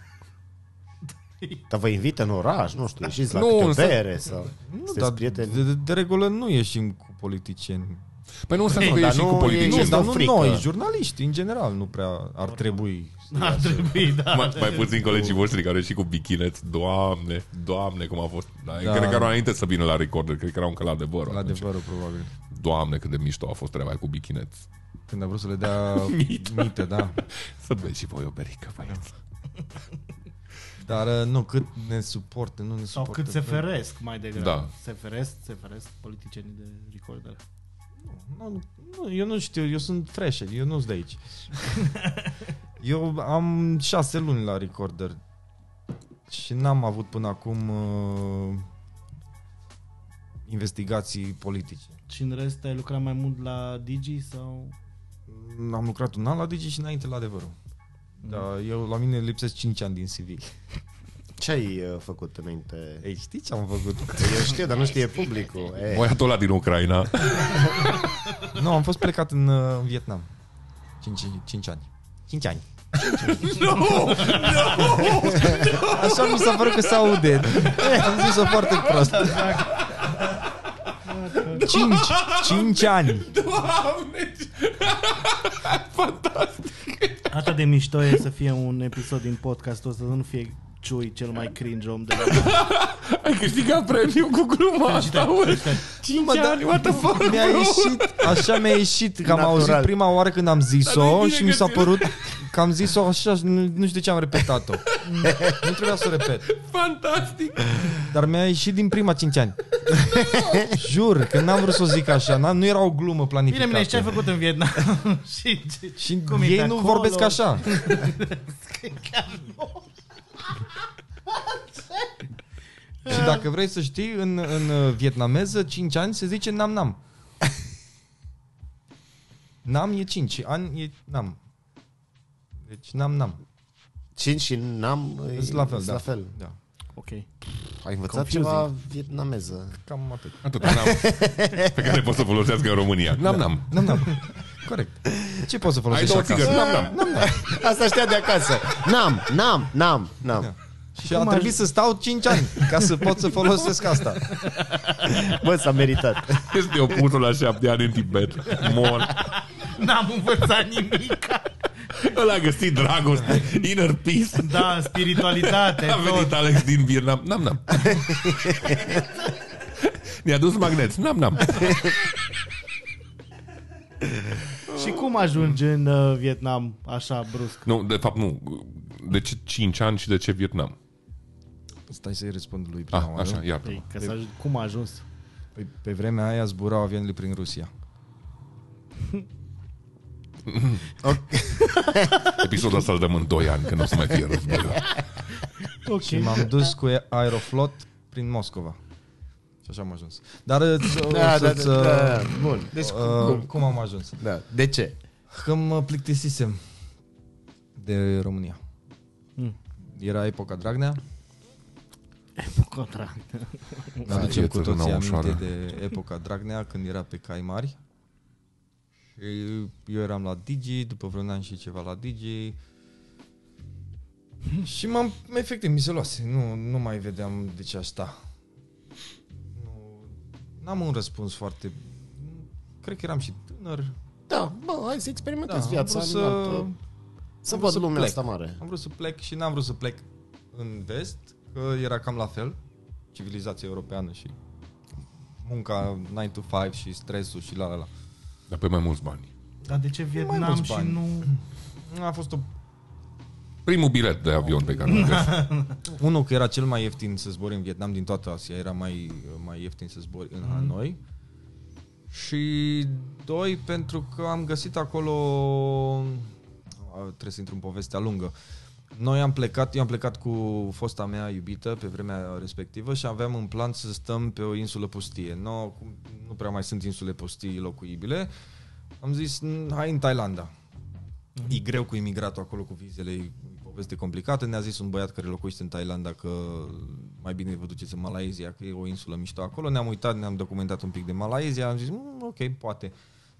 Dar vă invită în oraș, nu știu, ieșiți la Nu, nu, câte însă- bere sau... Nu, Sunteți dar prieteni? de, de, de regulă nu ieșim cu politicieni. Păi nu înseamnă Nu, că dar ești și nu cu e- politicieni. Este dar o nu frică. noi, jurnaliști, în general, nu prea ar trebui. Ar trebui, da. Mai, mai puțin colegii voștri care și cu bikineți, doamne, doamne cum a fost. Da, Da. da. Cred că erau înainte să vină la recorder, cred că erau încă la adevăr. La adevărul, probabil. Doamne, cât de mișto a fost treaba aia cu bikineți. Când a vrut să le dea mite, da. Să beți și voi o berică, băieți. Dar uh, nu, cât ne suportă, nu ne Sau suportă. cât se feresc mai degrabă. Da. Se feresc, se feresc politicienii de recorder. Nu, nu, eu nu știu, eu sunt fresh, eu nu sunt de aici. eu am șase luni la recorder și n-am avut până acum uh, investigații politice. Și în rest ai lucrat mai mult la Digi sau... Am lucrat un an la Digi și înainte la adevărul. Da, eu la mine lipsesc 5 ani din CV. Ce ai uh, făcut înainte? Ei, știi ce am făcut? Eu știu, dar nu știe publicul. E, Băiatul ăla din Ucraina. nu, am fost plecat în, uh, în Vietnam. 5, 5 ani. 5 ani. Așa mi s-a părut că se aude. Am zis-o foarte prost. 5, 5 ani. Atât de mișto e să fie un episod din podcastul ăsta, să nu fie Ciui cel mai cringe om de la Ai câștigat premiu cu gluma asta, bă. 5 Mă, dar ani, what the fuck, Mi-a bro? ieșit, așa mi-a ieșit că am Natural. auzit prima oară când am Dar zis-o nu-i bine și mi s-a că- părut că am zis-o așa, nu, nu știu de ce am repetat-o. Nu trebuia să o repet. Fantastic. Dar mi-a ieșit din prima 5 ani. Jur că n-am vrut să o zic așa, n-am, nu era o glumă Bine, planificată. mineș, și ce ai făcut în Vietnam? și, Și cum e ei pe nu acolo? vorbesc așa. Și dacă vrei să știi, în, în uh, vietnameză, 5 ani se zice nam-nam. Nam e 5, ani e nam. Deci nam-nam. 5 și n-am... Sunt la fel, sunt da. la fel. Da. Ok. Ai învățat Confusing. ceva vietnameză. Cam atât. Atât, n-am. Pe care poți să folosească în România. N-am, n-am. Nam-nam. Corect. Ce poți să Ai folosești două acasă? țigări, n-am, n-am. Asta știa de acasă. N-am, n-am, n-am, n-am. Da. Și a trebuit să stau 5 ani ca să pot să folosesc asta. Bă, s-a meritat. Este opusul la șapte ani în Tibet. Mor. N-am învățat nimic. Ăla a găsit dragoste, inner peace. Da, spiritualitate, A venit tot. Alex din Vietnam. N-am, n-am. Ne-a dus magneți. N-am, n-am. Și cum ajungi în uh, Vietnam așa brusc? Nu, de fapt nu. De ce 5 ani și de ce Vietnam? Stai să-i răspund lui prima Ah, oară. așa, iartă Păi, că să ajung, cum a ajuns? Păi, pe vremea aia zburau avioanele prin Rusia. Episodul ăsta îl dăm în 2 ani, când o să mai fie războiul. Ok. Și m-am dus cu Aeroflot prin Moscova. Și așa am ajuns. Dar îți- o Da, da, să-ți, da, da. uh, Bun. Deci uh, cum? cum am ajuns? Da. De ce? Că mă plictisisem de România. Mm. Era epoca Dragnea. Contract. Ne Da, aducem e cu țărâna toții aminte ușoară. de epoca Dragnea când era pe cai mari. Și eu eram la Digi, după vreun an și ceva la Digi. și m-am, efectiv, mi se luase. Nu, nu mai vedeam de ce aș sta. Nu, n-am un răspuns foarte... Cred că eram și tânăr. Da, bă, hai să experimentezi Da, viața. am vrut în să- altă- Să am vrut văd să lumea plec. asta mare. Am vrut să plec și n-am vrut să plec în vest, că era cam la fel, civilizația europeană și munca 9 to 5 și stresul și la la la. Dar pe mai mulți bani. Dar de ce Vietnam mulți și bani. nu... A fost o... Primul bilet de avion pe care l-am găsit. Unul că era cel mai ieftin să zbori în Vietnam din toată Asia, era mai, mai ieftin să zbori în Hanoi. Și doi, pentru că am găsit acolo, a, trebuie să intru în povestea lungă, Noi am plecat, eu am plecat cu fosta mea iubită pe vremea respectivă și aveam în plan să stăm pe o insulă pustie. No, cum nu prea mai sunt insule pustii locuibile. Am zis, "N- hai în Thailanda. E greu cu imigratul acolo, cu vizele, e o poveste complicată. Ne-a zis un băiat care locuiește în Thailanda că mai bine vă duceți în Malaezia, că e o insulă mișto acolo. Ne-am uitat, ne-am documentat un pic de Malaezia, am zis, "Mm, ok, poate.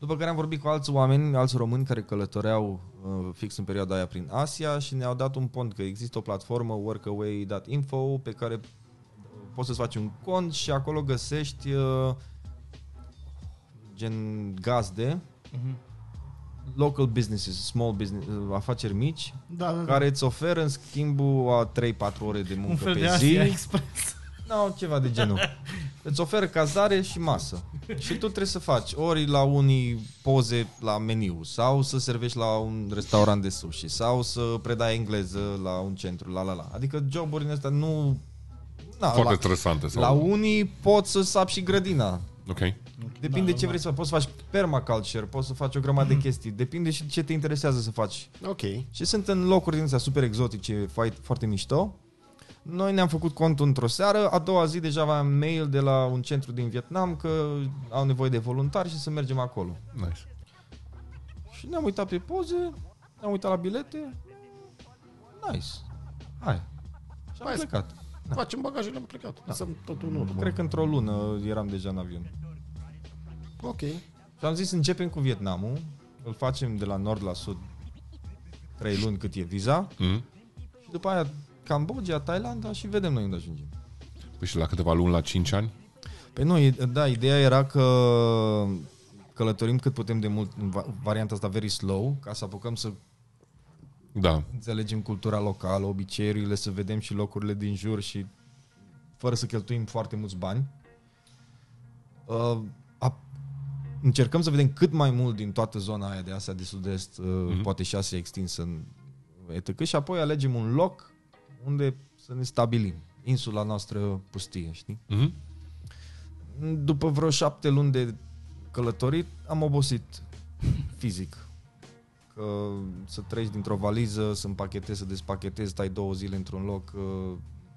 După care am vorbit cu alți oameni, alți români care călătoreau uh, fix în perioada aia prin Asia și ne-au dat un pont că există o platformă workaway.info pe care poți să-ți faci un cont și acolo găsești uh, gen gazde, Mhm. local businesses, small business, uh, afaceri mici, Da, da, da. care îți oferă în schimbul a 3-4 ore de muncă Un fel pe de zi. Asia Express. Nu, ceva de genul. Îți oferă cazare și masă. Și tu trebuie să faci ori la unii poze la meniu, sau să servești la un restaurant de sushi, sau să predai engleză la un centru, la la la. Adică joburile astea nu... Na, Foarte la, stresante. Sau... la unii poți să sapi și grădina. Ok. Depinde Da, ce da. vrei să faci. Poți să faci permaculture, poți să faci o grămadă de chestii. Depinde și ce te interesează să faci. Ok. Și sunt în locuri din astea super exotice, foarte, foarte mișto. Noi ne-am făcut cont într-o seară, a doua zi deja aveam mail de la un centru din Vietnam că au nevoie de voluntari și să mergem acolo. Nice. Și ne-am uitat pe poze, ne-am uitat la bilete. Nice. Hai. Și am Hai să- plecat. Facem bagajele, am plecat. Lăsăm totul în urmă. Cred că într-o lună eram deja în avion. Ok. Și am zis începem cu Vietnamul, îl facem de la nord la sud, trei luni cât e viza, Mm? și după aia Cambodgia, Thailanda și vedem noi unde ajungem. Păi și la câteva luni, la 5 ani? Păi nu, e- da, ideea era că călătorim cât putem de mult în va- varianta asta very slow, ca să apucăm să Da. înțelegem cultura locală, obiceiurile, să vedem și locurile din jur și fără să cheltuim foarte mulți bani. Uh, a, încercăm să vedem cât mai mult din toată zona aia de Asia de Sud-Est, uh, Mhm. poate și Asia extinsă în etc. Și apoi alegem un loc unde să ne stabilim. Insula noastră pustie, știi? Mm-hmm. După vreo șapte luni de călătorit, am obosit fizic. Că să treci dintr-o valiză, să împachetezi, să despachetezi, stai două zile într-un loc, uh,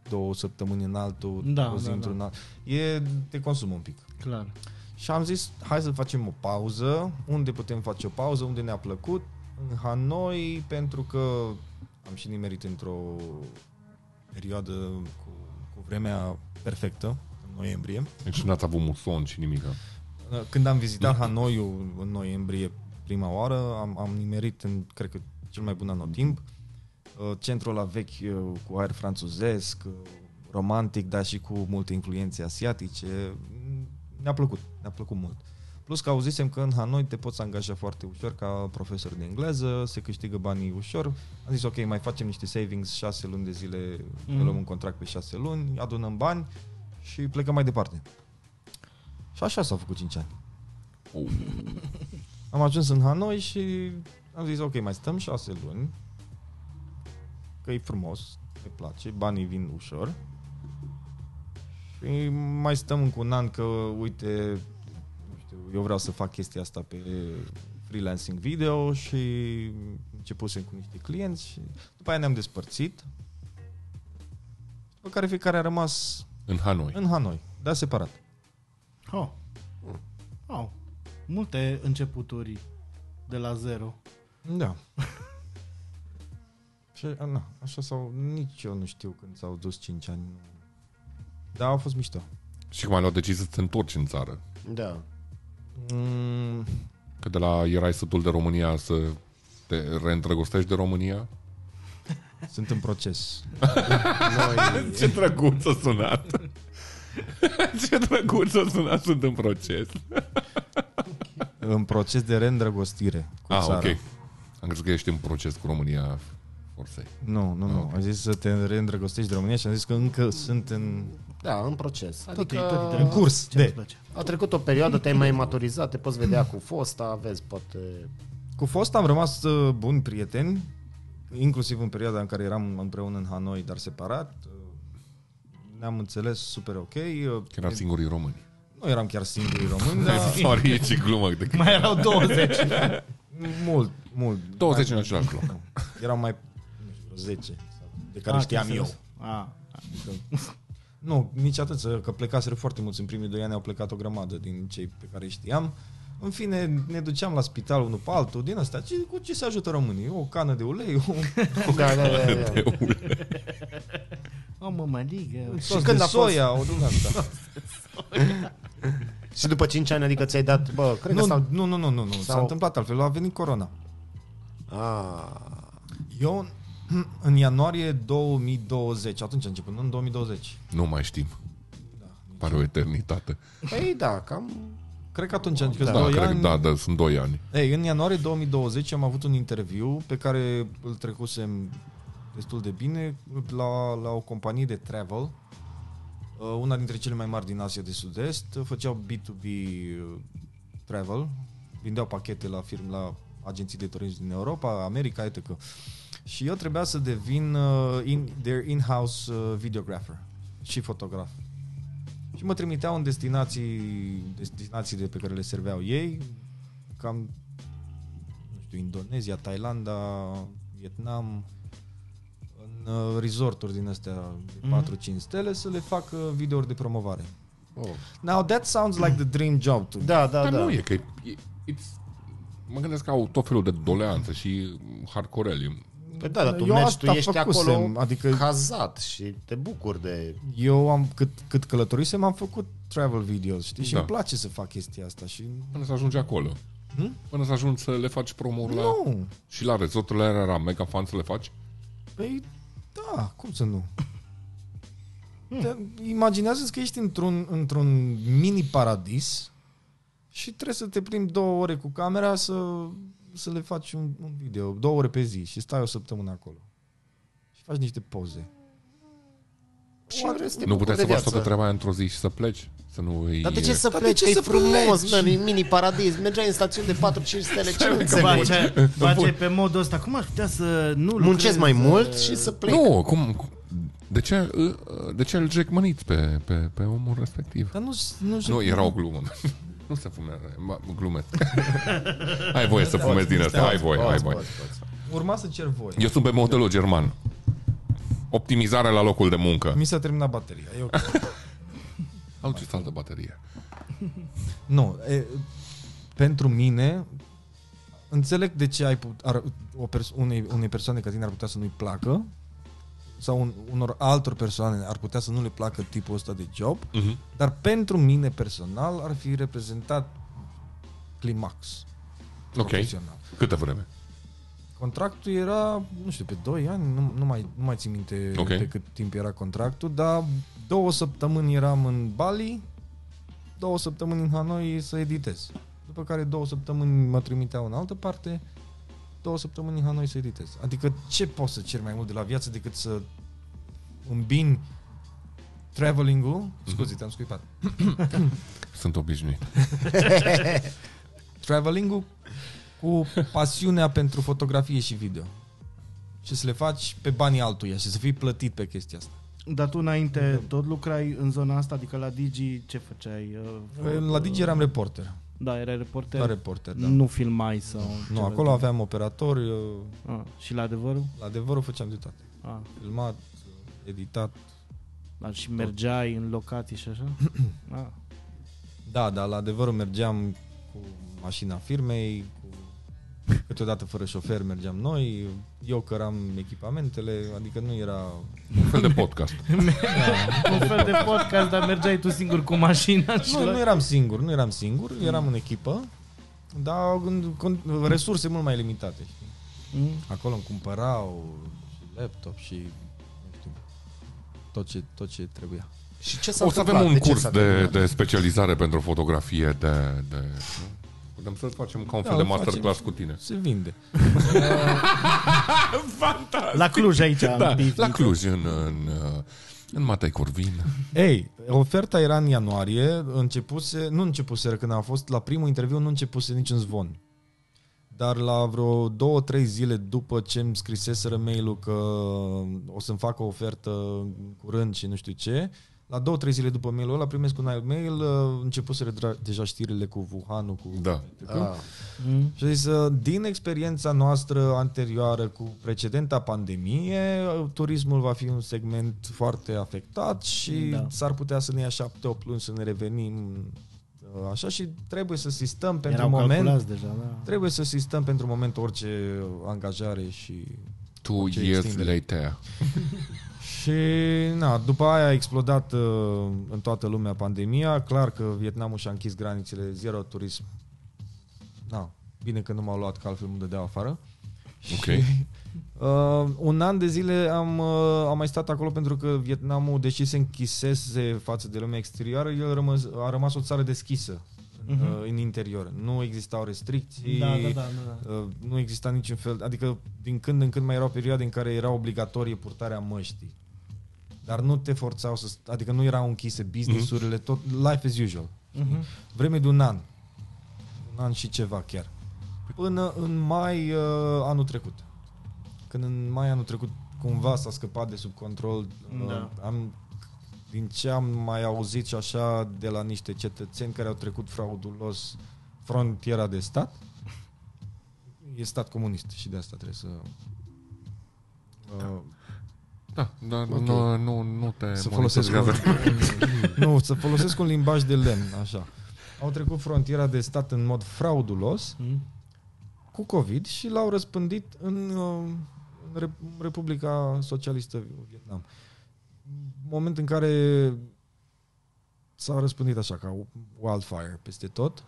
două săptămâni în altul, Da, o zi da, într-un da. alt. E, te consumă un pic. Clar. Și am zis, hai să facem o pauză. Unde putem face o pauză? Unde ne-a plăcut? În Hanoi, pentru că am și nimerit într-o perioadă cu, cu vremea perfectă, în noiembrie. Deci n-ați avut muson și nimic. Când am vizitat Hanoiul în noiembrie prima oară, am, am nimerit în, cred că, cel mai bun anotimp. Uh, Centrul la vechi uh, cu aer franțuzesc, uh, romantic, dar și cu multe influențe asiatice. Mm, Ne-a plăcut, ne-a plăcut mult. Plus că auzisem că în Hanoi te poți angaja foarte ușor ca profesor de engleză, se câștigă banii ușor. Am zis, ok, mai facem niște savings, șase luni de zile, mm. Mhm. luăm un contract pe șase luni, adunăm bani și plecăm mai departe. Și așa s-au făcut 5 ani. Oh. Am ajuns în Hanoi și am zis, ok, mai stăm șase luni, că e frumos, ne place, banii vin ușor. Și mai stăm încă un an că, uite, nu știu, eu vreau să fac chestia asta pe freelancing video și începusem cu niște clienți și după aia ne-am despărțit. După care fiecare a rămas În Hanoi. în Hanoi, dar separat. Oh. Oh. Multe începuturi de la zero. Da. și, a, na, așa sau nici eu nu știu când s-au dus 5 ani. Da, au fost mișto. Și cum ai luat decizia să te întorci în țară? Da. Mm, Că de la erai sătul de România să te reîndrăgostești de România? sunt în proces. Noi, Ce drăguț a sunat! Ce drăguț a sunat, sunt în proces. în proces de reîndrăgostire cu Ah, țara. ok. Am crezut că ești în proces cu România forței. Nu, nu, nu. Ok. Am zis să te reîndrăgostești de România și am zis că încă sunt în, da, în proces. Tot, Adică e, tot e în curs Ce îți de. place? a trecut o perioadă, te-ai mai maturizat, te poți vedea cu fosta, vezi, poate... Cu fost am rămas uh, buni prieteni, inclusiv în perioada în care eram împreună în Hanoi, dar separat. Uh, Ne-am înțeles super ok. Uh, Că erau singurii români. Nu eram chiar singurii români, dar Sorry, e ce glumă. De Mai erau 20. mult, mult. 20 în Mai- același loc. Nu, Erau mai, nu știu, vreo 10 de care Ah, știam te-ai eu. înțeles. Ah, adică, Nu, nici atât, să- că plecaseră foarte mulți. În primii doi ani au plecat o grămadă din cei pe care îi știam. În fine, ne duceam la spital unul pe altul, din asta. Ce, cu ce se ajută românii? O cană de ulei, un Da, da, da, da. o mămăligă. sos când de a fost? soia, o din asta. Și după 5 ani, adică ți-ai dat, bă, cred că Nu, sau... nu, nu, nu, nu, nu. S-a sau- întâmplat altfel. A venit corona. Ah, Eu, în ianuarie 2020, atunci a început, nu în 2020. Nu mai știm. Pare o eternitate. păi da, cam... Cred că atunci, adică Da, doi cred că ani, da, da, sunt 2 ani. Ei, în ianuarie 2020 am avut un interviu pe care îl trecusem destul de bine la, la o companie de travel, uh, una dintre cele mai mari din Asia de Sud-Est, făceau B2B uh, travel, vindeau pachete la firme, la agenții de turism din Europa, America, etc. Și eu trebuia să devin uh, in, their in-house uh, videographer și fotograf. Și mă trimiteau în destinații, destinațiile pe care le serveau ei, cam, nu știu, Indonezia, Thailanda, Vietnam, în uh, resorturi din astea de Mhm. 4-5 stele să le fac uh, videouri de promovare. Oh. Now that sounds like the dream job to me. Da, da, Dar da. nu e, că e, e- it's, mă gândesc că au tot felul de doleanțe și hardcore Păi da, dar tu Eu mergi, asta tu ești făcusem, acolo adică- cazat și te bucuri de... Eu am, cât, cât călătorisem, am făcut travel videos, știi? Și Da. îmi place să fac chestia asta și... Până să ajungi acolo. Hm? Până să ajungi să le faci promo la... Nu! Și la resorturile alea era mega fan să le faci? Păi, da, cum să nu? Te, imaginează că ești într-un, într-un mini paradis și trebuie să te plimbi două ore cu camera să, să le faci un, un video, două ore pe zi și stai o săptămână acolo. Și faci niște poze. Și vrei să te nu bucuri puteai de să faci viață. toată treaba aia într-o zi și să pleci? Să nu îi... Dar de ce să Dar de pleci? ce Că e să frumos, pleci? mă, în mini paradis. Mergeai în stațiuni de 4-5 stele. Ce nu înțelegi? Face, face pe modul ăsta. Cum aș putea să nu lucrez, Muncesc mai uh, mult și să plec. Nu, cum... cum- De ce, uh, de ce îl jecmăniți pe, pe, pe omul respectiv? Dar nu, nu, Nu, era o glumă. Nu se fumează, mă, glumesc. ai voie să fumezi din asta, ai voie, ai Poți, voie. poți, poți. Urma să cer voie. Eu sunt pe modelul german. Optimizare la locul de muncă. Mi s-a terminat bateria. Eu... Au ce altă baterie. Nu, e, pentru mine, înțeleg de ce ai put, ar, o pers- unei, unei persoane ca tine ar putea să nu-i placă sau un, unor altor persoane ar putea să nu le placă tipul ăsta de job, Mhm. dar pentru mine personal ar fi reprezentat climax Ok. profesional. Câtă vreme? Contractul era, nu știu, pe 2 ani, nu, nu, mai, nu mai țin minte Ok. pe cât timp era contractul, dar două săptămâni eram în Bali, două săptămâni în Hanoi să editez. După care două săptămâni mă trimiteau în altă parte, două săptămâni în Hanoi să editez. Adică ce poți să cer mai mult de la viață decât să îmbin traveling-ul, scuze, te-am scuipat, Sunt obișnuit. traveling-ul cu pasiunea pentru fotografie și video. Și să le faci pe banii altuia și să fii plătit pe chestia asta. Dar tu înainte tot lucrai în zona asta, adică la Digi, ce făceai? Uh, La Digi eram reporter. Da, era reporter. La reporter, da. Nu filmai sau... Nu, ceva acolo de- aveam operatori, eu, Ah, și la adevărul? la adevărul făceam de toate. Ah, Filmat, editat. dar și mergeai în locații și așa? Ah. Da, dar la adevărul mergeam cu mașina firmei, cu câteodată fără șofer mergeam noi, eu căram echipamentele, adică nu era... Un fel de podcast. Un fel de podcast, dar mergeai tu singur cu mașina și Nu, la... nu eram singur, nu eram singur, eram în echipă, dar în, în resurse mult mai limitate. Știi? Mm. Acolo îmi cumpărau și laptop și nu știu, tot ce, tot ce trebuia. Și ce s-a O să întâmplat? avem un De ce curs s-a de, terminat? de specializare pentru fotografie de... de nu? Putem să facem ca un fel Da, de o facem. masterclass cu tine. Se vinde. La Cluj aici. Da, în la Cluj, în, în, în Matei Corvin. Ei, oferta era în ianuarie, începuse, nu începuse când am fost la primul interviu, nu începuse nici în zvon. Dar la vreo două, trei zile după ce îmi scriseseră mail-ul că o să-mi facă o ofertă în curând și nu știu ce, La două, trei zile după mailul ăla primesc un alt mail, uh, începuseră dra- deja știrile cu Wuhan, cu Da. Ah, Mm. și a zis, uh, din experiența noastră anterioară cu precedenta pandemie, uh, turismul va fi un segment foarte afectat și Da. s-ar putea să ne ia șapte-opt luni să ne revenim uh, așa și trebuie să sistăm pentru Erau moment calculați deja, da. trebuie să sistăm pentru moment orice angajare și Two Orice years extindere. later. și na, după aia a explodat uh, în toată lumea pandemia, clar că Vietnamul și-a închis granițele, zero turism. Na, bine că nu m-au luat, că altfel mă dădeau afară. Ok. Uh, un an de zile am, uh, am mai stat acolo pentru că Vietnamul, deși se închisese față de lumea exterioară, el rămăs, a rămas o țară deschisă Mhm. uh, în interior. Nu existau restricții, Da, da, da, da. uh, nu exista niciun fel, adică din când în când mai erau perioade în care era obligatorie purtarea măștii. Dar nu te forțau să, st- adică nu erau închise business-urile, tot life as usual. Mhm. Vreme de un an. Un an și ceva chiar. Până în mai uh, anul trecut. Când în mai anul trecut cumva s-a scăpat de sub control, uh, Da. am, din ce am mai auzit și așa de la niște cetățeni care au trecut fraudulos frontiera de stat, e stat comunist și de asta trebuie să... Uh, Da, dar Ok. nu, nu, nu te să folosesc un, monitorizează. nu, să folosesc un limbaj de lemn, așa. Au trecut frontiera de stat în mod fraudulos Mm. cu COVID și l-au răspândit în, uh, în Rep- Republica Socialistă Vietnam. Moment în care s-a răspândit așa ca wildfire peste tot.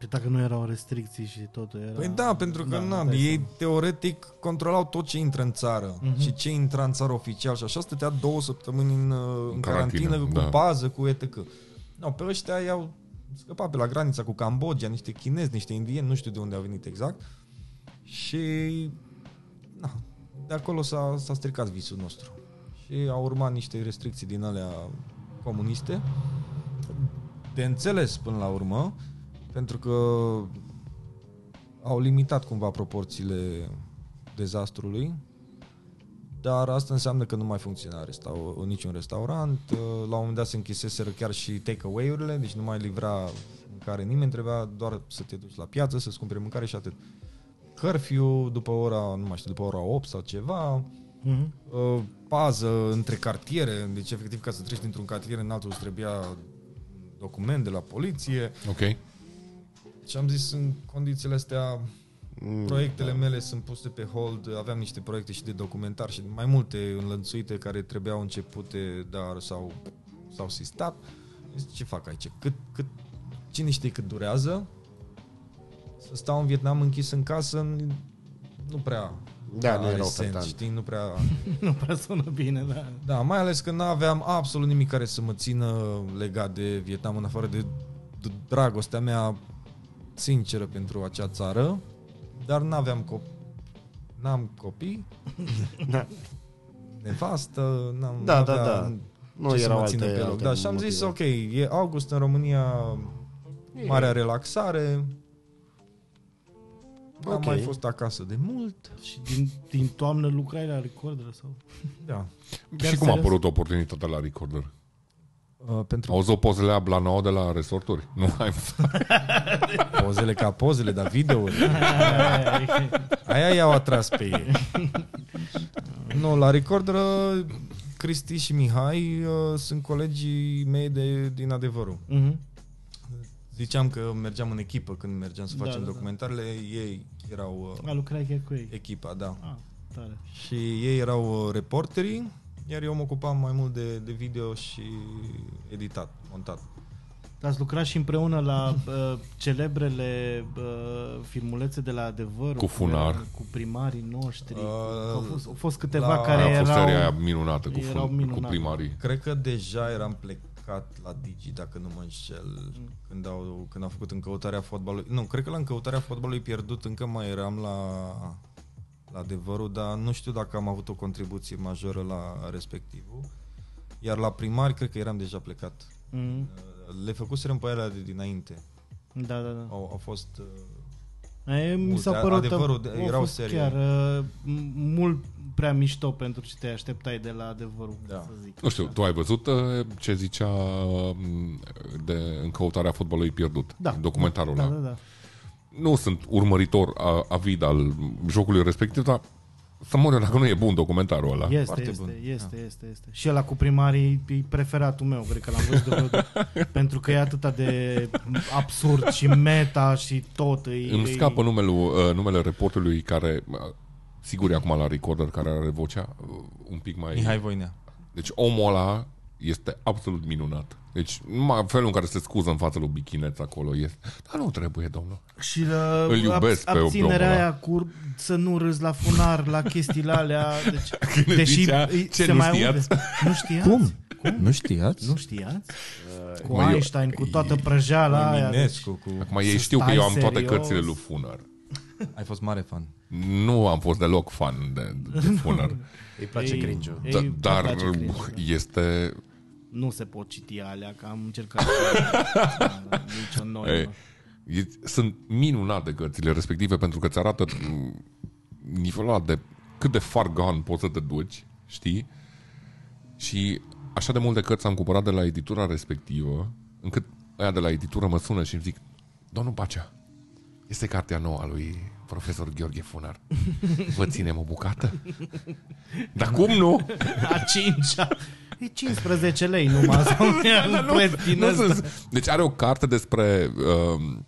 Păi dacă nu erau restricții și totul era... Păi da, pentru că Da, na, dai ei seama. teoretic controlau tot ce intră în țară Mhm. și ce intra în țară oficial și așa stătea două săptămâni în, uh, în carantină, carantină cu da. pază, cu etc. No, pe ăștia i-au scăpat pe la granița cu Cambodgia, niște chinezi, niște indieni, nu știu de unde au venit exact. Și na, de acolo s-a, s-a stricat visul nostru. Și au urmat niște restricții din alea comuniste. De înțeles până la urmă, pentru că au limitat cumva proporțiile dezastrului, dar asta înseamnă că nu mai funcționa restau, niciun restaurant. La un moment dat se închiseseră chiar și take-away-urile, deci nu mai livra mâncare nimeni, trebuia doar să te duci la piață, să-ți cumperi mâncare și atât. Curfew după ora, nu mai știu, după ora 8 sau ceva, Mhm. uh, pază între cartiere, deci efectiv ca să treci dintr-un cartier în altul îți trebuia document de la poliție. Ok. Și am zis în condițiile astea Mm, proiectele mele sunt puse pe hold, aveam niște proiecte și de documentar și mai multe înlănțuite care trebuiau începute, dar s-au, s-au sistat. Zis, ce fac aici? Cât, cât, cine știe cât durează? Să stau în Vietnam închis în casă nu prea Da, nu are era sens, ofertant. știi? Nu prea... Nu prea sună bine, da. Da, mai ales că nu aveam absolut nimic care să mă țină legat de Vietnam, în afară de d- dragostea mea sinceră pentru acea țară, dar n-aveam copii. N-am copii, Da. nevastă, n-am Da, n-avea da, da. Nu ce să erau mă alte, țină pe loc. alte Da, și am zis, motive. ok, e august în România, marea relaxare, am Ok. mai fost acasă de mult, Și din, din toamnă lucrai la recorder sau? da. Chiar și cum a serios? apărut oportunitatea la Recorder? Uh, pentru Auzi o pozele la nou de la resorturi? Nu ai pozele ca pozele, dar videouri. Aia i-au atras pe ei. nu, la Recorder, uh, Cristi și Mihai uh, sunt colegii mei de, din adevărul. Mhm. Ziceam că mergeam în echipă când mergeam să Da, facem da, da. documentarele, ei erau uh, A, lucrai chiar cu ei. echipa, da. Ah, tare. Și ei erau uh, reporterii, iar eu mă ocupam mai mult de, de video și editat, montat. Ați lucrat și împreună la uh, celebrele uh, filmulețe de la adevăr Cu Funar. cu primarii noștri. Uh, au, fost, au fost câteva la- care Aia a fost erau seria aia minunată cu, erau fun, cu minunate. primarii. Cred că deja eram plecat la Digi, dacă nu mă înșel, când au, când au făcut în căutarea fotbalului. Nu, cred că la în căutarea fotbalului pierdut încă mai eram la, la adevărul, dar nu știu dacă am avut o contribuție majoră la respectivul. Iar la primari cred că eram deja plecat. Mhm. Le făcuserăm pe alea de dinainte. Da, da, da. Au, au fost uh, E, mi Mult. s-a părut Adevărul, a era o fost serie. chiar uh, m- mult prea mișto pentru ce te așteptai de la adevărul, Da. să zic. Nu știu, tu ai văzut uh, ce zicea uh, de în căutarea fotbalului pierdut? Da. Documentarul Da, ăla. da, da. Nu sunt urmăritor a, avid al jocului respectiv, dar să mor eu dacă nu e bun documentarul ăla. Este, Foarte este, bun. este, este, este. Și ăla cu primarii e preferatul meu, cred că l-am văzut de vreo pentru că e atât de absurd și meta și tot. E, Îmi e- scapă numele, uh, numele reporterului care, uh, sigur e acum la recorder, care are vocea uh, un pic mai... Mihai Voinea. Deci omul ăla este absolut minunat. Deci numai felul în care se scuză în fața lui Bichineț acolo este... Dar nu trebuie, domnul. Și uh, Îl iubesc pe abținerea omul ăla. aia cu să nu râzi la funar, la chestiile alea. Deci, Când deși zicea, îi- ce, se nu mai știați? Aude. Nu știați? Cum? Nu știați? Nu știați? Cu Mă, eu- Einstein, cu toată prăjeala aia. Deci, Eminescu cu... Acum ei Să știu că stai eu am toate serios. cărțile lui Funar. Ai fost mare fan. Nu am fost deloc fan de, de Funar. Îi place Ei- cringe-ul. ei Da, îmi dar place cringe-ul. este... Nu se pot citi alea, că am încercat. Nici o noi. Ei, e, sunt minunate cărțile respective pentru că îți arată m, nivelul ăla de cât de far gone poți să te duci, știi? Și așa de multe cărți am cumpărat de la editura respectivă, încât aia de la editură mă sună și îmi zic, domnul Pacea, este cartea nouă a lui profesor Gheorghe Funar. Vă ținem o bucată? Dar cum nu? A cincea. E 15 lei numai să în preț din Nu ăsta. sunt- Deci are o carte despre um,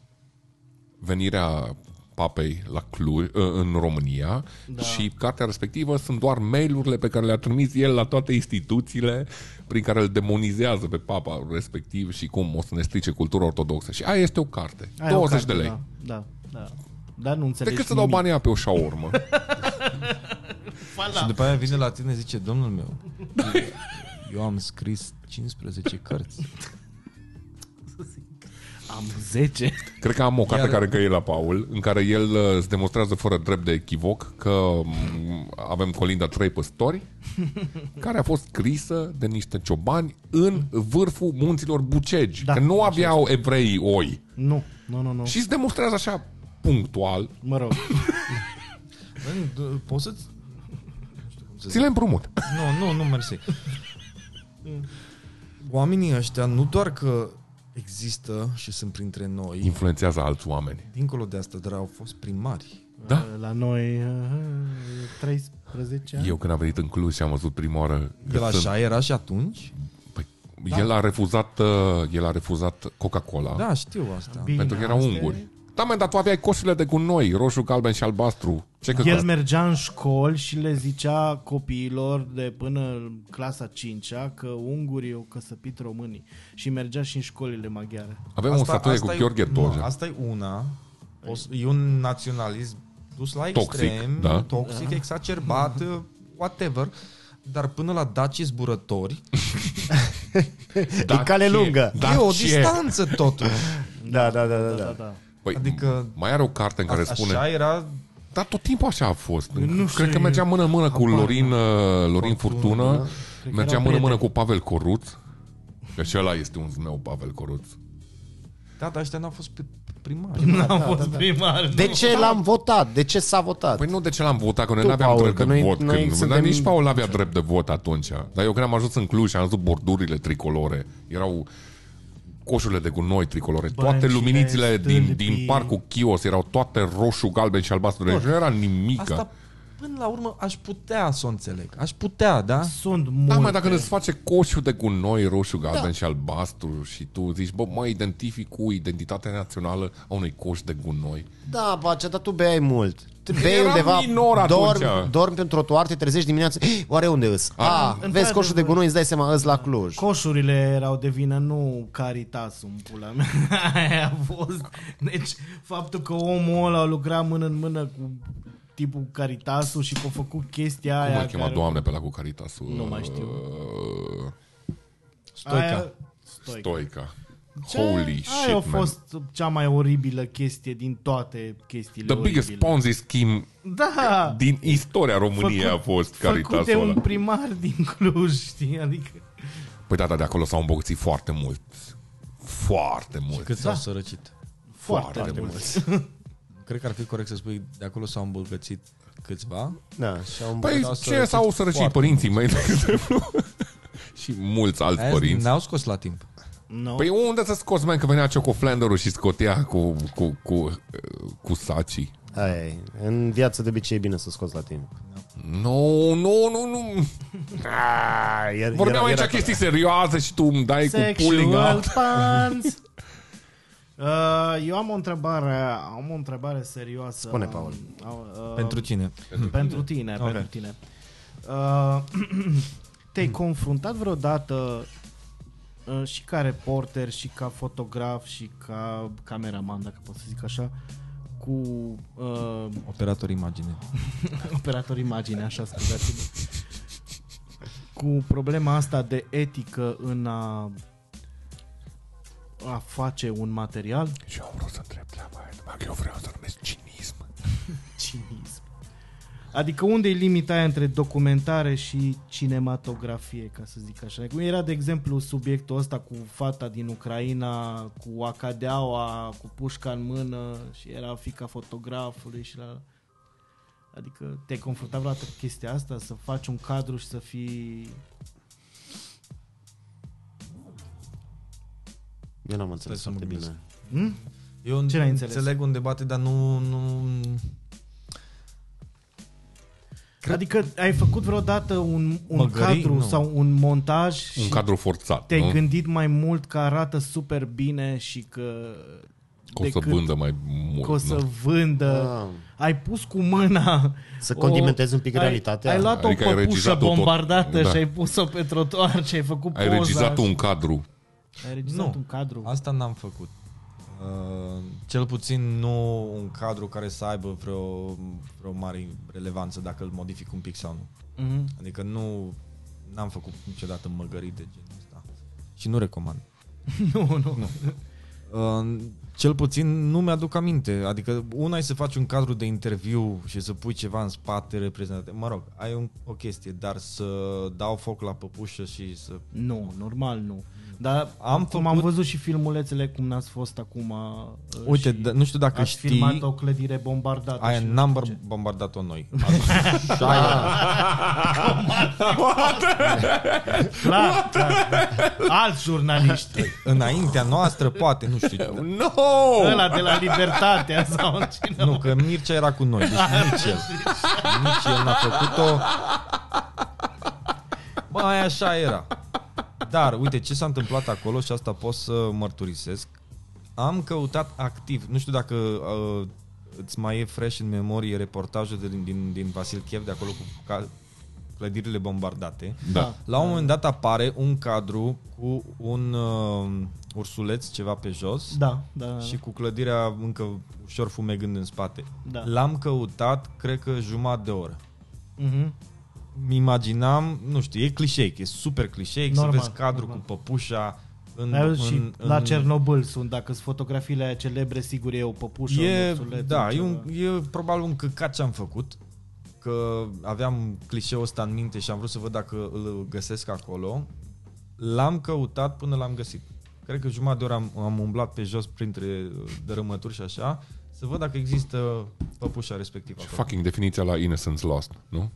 venirea papei la Cluj, uh, în România da. și cartea respectivă sunt doar mail-urile pe care le-a trimis el la toate instituțiile prin care îl demonizează pe papa respectiv și cum o să ne strice cultura ortodoxă. Și aia este o carte. Aia 20 o carte, de lei. Da, da, da. Dar nu înțelegi Decât să dau nimic. banii aia pe o șaurmă. Fala. Și după aia vine la tine zice, domnul meu, eu am scris 15 cărți. Am 10. Cred că am o carte Iar- care încă e la Paul, în care el uh, îți demonstrează fără drept de echivoc că m, avem colinda trei păstori, care a fost scrisă de niște ciobani în vârful munților Bucegi, Da, că nu așa aveau evreii oi. Nu, nu, nu, nu. Și îți demonstrează așa punctual, Mă rog. Bă, d- Poți să-ți... ți le împrumut. Nu, nu, nu, mersi. Oamenii ăștia nu doar că există și sunt printre noi, Influențează alți oameni. dincolo de asta, dar au fost primari. Da. La noi uh, 13 ani. Eu când am venit în Cluj și am văzut prima oară că El sunt, așa era și atunci? păi, el a refuzat uh, el a refuzat Coca-Cola Da, știu asta. Bine, pentru că erau asta unguri. E- Da, man, dar tu aveai coșurile de gunoi, roșu, galben și albastru. Ce că El mergea în școli și le zicea copiilor de până în clasa 5 că ungurii au căsăpit românii. Și mergea și în școlile maghiare. Avem o statuie cu e- Gheorghe nu, Toja. Asta e una. O, s- e un naționalism dus la Toxic, extrem, da. toxic, exacerbat, whatever. Dar până la daci zburători, Da, E cale ce? lungă. Da, e o ce? distanță totuși. Da, da, da, da. Da, da. da. Păi, Adică- adică mai are o carte în care A, spune... Așa era Dar tot timpul așa a fost. Nu știu, Cred că mergea mână-mână cu habar Lorin, uh, Lorin Furtună. Furtună. Cred că Mergea erau mână-mână cu prieteni. Pavel Coruț. Că și ăla este un zmeu, Pavel Coruț. Da, dar ăștia n-au fost pe primari. N-am fost primar. De ce l-am votat? De ce s-a votat? Păi nu de ce l-am votat, că noi Tu, nu aveam Paul, drept că de noi- vot. noi când, suntem- Dar nici Paul avea drept de vot atunci. Dar eu când am ajuns în Cluj și am văzut bordurile tricolore, erau coșurile de gunoi tricolore, toate Băncile, luminițele din, stâlpii. din parcul Chios erau toate roșu, galben și albastru. Deci nu era nimic. Asta, până la urmă, aș putea să o înțeleg. Aș putea, da? Sunt multe. Da, mă, dacă îți face coșul de gunoi roșu, galben da. și albastru și tu zici, bă, mă identific cu identitatea națională a unui coș de gunoi. Da, Bacea, dar tu beai mult. Tu bei Eram undeva, minor atunci. dormi, dormi pe un trotuar, te trezești dimineața, "Ei, oare unde îs? Ah, vezi într-adevăr. coșul de gunoi, îți dai seama, îs la Cluj. Coșurile erau de vină, nu Caritas în pula mea. Aia a fost. Deci, faptul că omul ăla a lucrat mână în mână cu tipul Caritasul și că a făcut chestia Cum aia. îl chema doamne pe la cu Caritasul? Nu mai știu. Uh, Stoica. Aia... Stoica. Stoica. Ce? Holy shit, Aia a man. fost cea mai oribilă chestie din toate chestiile The biggest oribile. Ponzi scheme Da! din istoria României a fost Făcut de Caritasul un ăla. primar din Cluj, știi? Adică... Păi da, da, de acolo s-au îmbogățit foarte mult. Foarte mult. Cât s-au sărăcit. Foarte, Foarte foarte mult. cred că ar fi corect să spui, de acolo s-au îmbogățit câțiva. Da, și au Păi Vreau să ce s-au fiți sărăcit foarte părinții mei, de exemplu. și mulți alți Aia părinți. ne-au scos la timp. No. Păi unde să scoți, mai că venea Choco Flanderul și scotea cu, cu, cu, cu sacii. Aia e. În viață de obicei e bine să scoți la timp. Nu, nu, nu, nu. Ah, iar, Vorbeam aici chestii serioase și tu îmi dai cu pulling Sexual out. pants. Uh, eu am o întrebare, am o întrebare serioasă. Spune, Paul. Uh, Pentru cine? Pentru tine, Ok. pentru tine. Uh, te-ai confruntat vreodată uh, și ca reporter, și ca fotograf, și ca cameraman, dacă pot să zic așa, cu uh, Operator imagine. operator imagine, așa scuzați cu problema asta de etică în a a face un material Și eu am vrut să întreb treaba aia, numai că eu vreau să numesc cinism. cinism. Adică unde e limita aia între documentare și cinematografie, ca să zic așa? Cum era, de exemplu, subiectul ăsta cu fata din Ucraina, cu acadeaua, cu pușca în mână și era fica fotografului și la... Adică te-ai confruntat vreodată cu chestia asta? Să faci un cadru și să fii... Eu n-am înțeles Stai să foarte mă bine. Hm? Eu Ce n-ai înțeles? înțeleg un debate, dar nu... nu... Cred- Adică ai făcut vreodată un, un Măgării? cadru Nu. sau un montaj Un și cadru forțat, te-ai nu? gândit mai mult că arată super bine și că... Că o să decât vândă mai mult. că o să nu? vândă. Ah. Ai pus cu mâna... Să condimentezi un pic ai, realitatea. Ai luat Adică o ai păpușă regizat tot- bombardată da. și ai pus-o pe trotuar și ai făcut Ai poza. regizat și- un cadru. Ai regizat Nu. un cadru. Asta n-am făcut. Uh, cel puțin nu un cadru care să aibă vreo, vreo mare relevanță dacă îl modific un pic sau nu. Mhm. Adică nu n-am făcut niciodată măgării de genul ăsta. Și nu recomand. nu, nu. nu. Uh, cel puțin nu mi-aduc aminte. Adică una e să faci un cadru de interviu și să pui ceva în spate reprezentativ. Mă rog, ai un, o chestie, dar să dau foc la păpușă și să... Nu, normal nu. Dar Am am cum am făcut- văzut și filmulețele cum n-ați fost acum uh, Uite, și d- nu știu dacă ați știi... filmat o clădire bombardată. Aia și nu n-am știu băr- ce. bombardat-o noi. Și aia, Clar, clar. Alți jurnaliști. înaintea noastră, poate, nu știu. No! Ăla de la Libertatea sau cine. Nu, că Mircea era cu noi, deci nici el. Nici el n-a făcut-o. Bă, aia așa era. Dar, uite, ce s-a întâmplat acolo și asta pot să mărturisesc. Am căutat activ, nu știu dacă uh, îți mai e fresh în memorie reportajul de, din, din, din Vasil Chiev, de acolo cu ca, clădirile bombardate. Da. La un moment dat apare un cadru cu un uh, ursuleț ceva pe jos Da, da. da. și cu clădirea încă ușor fumegând în spate. Da. L-am căutat, cred că jumătate de oră. Mhm. Mi imaginam, nu știu, e clișeic, e super clișeic să Normal, vezi cadru normal. cu păpușa în, Ai văzut și în, la în, Cernobâl sunt, dacă sunt fotografiile aia celebre, sigur e o păpușă, un E, ursuleț, da, e, ceva. un, e probabil un căcat ce am făcut, că aveam clișeul ăsta în minte și am vrut să văd dacă îl găsesc acolo. L-am căutat până l-am găsit. Cred că jumătate de oră am, am umblat pe jos printre dărâmături și așa, să văd dacă există păpușa respectivă acolo. Fucking definiția la Innocence Lost, nu?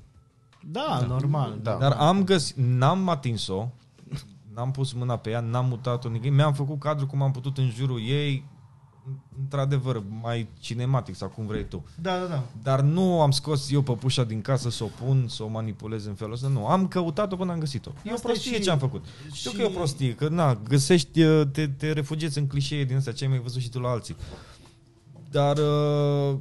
Da, normal. Da. Dar am găsit, n-am atins-o, n-am pus mâna pe ea, n-am mutat-o nici. Mi-am făcut cadru cum am putut în jurul ei, într-adevăr, mai cinematic sau cum vrei tu. Da, da, da. Dar nu am scos eu păpușa din casă să o pun, să o manipulez în felul ăsta, nu. Am căutat-o până am găsit-o. E o Asta e prostie și- ce am făcut. Știu și- că e o prostie, că na, găsești, uh, te, te refugiezi în clișee din astea, ce ai mai văzut și tu la alții. Dar uh,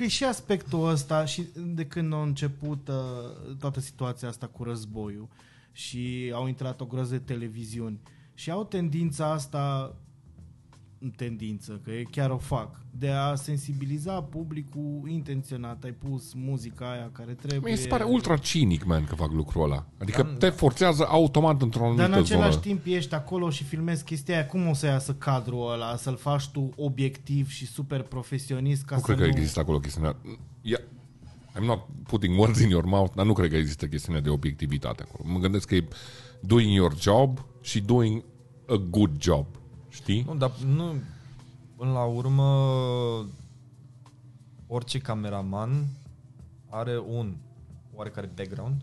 Că e și aspectul ăsta și de când a început uh, toată situația asta cu războiul și au intrat o groază de televiziuni. Și au tendința asta tendință, că e chiar o fac, de a sensibiliza publicul intenționat. Ai pus muzica aia care trebuie. Mi se pare ultra cinic, man, că fac lucrul ăla. Adică Da. te forțează automat într-o Dar în anumită același zonă. timp ești acolo și filmezi chestia aia, cum o să iasă cadrul ăla? Să-l faci tu obiectiv și super profesionist ca Nu să cred că nu... există acolo chestiunea... Yeah. I'm not putting words in your mouth, dar nu cred că există chestiunea de obiectivitate acolo. Mă gândesc că e doing your job și doing a good job. Știi? nu, dar nu, până la urmă orice cameraman are un oarecare background,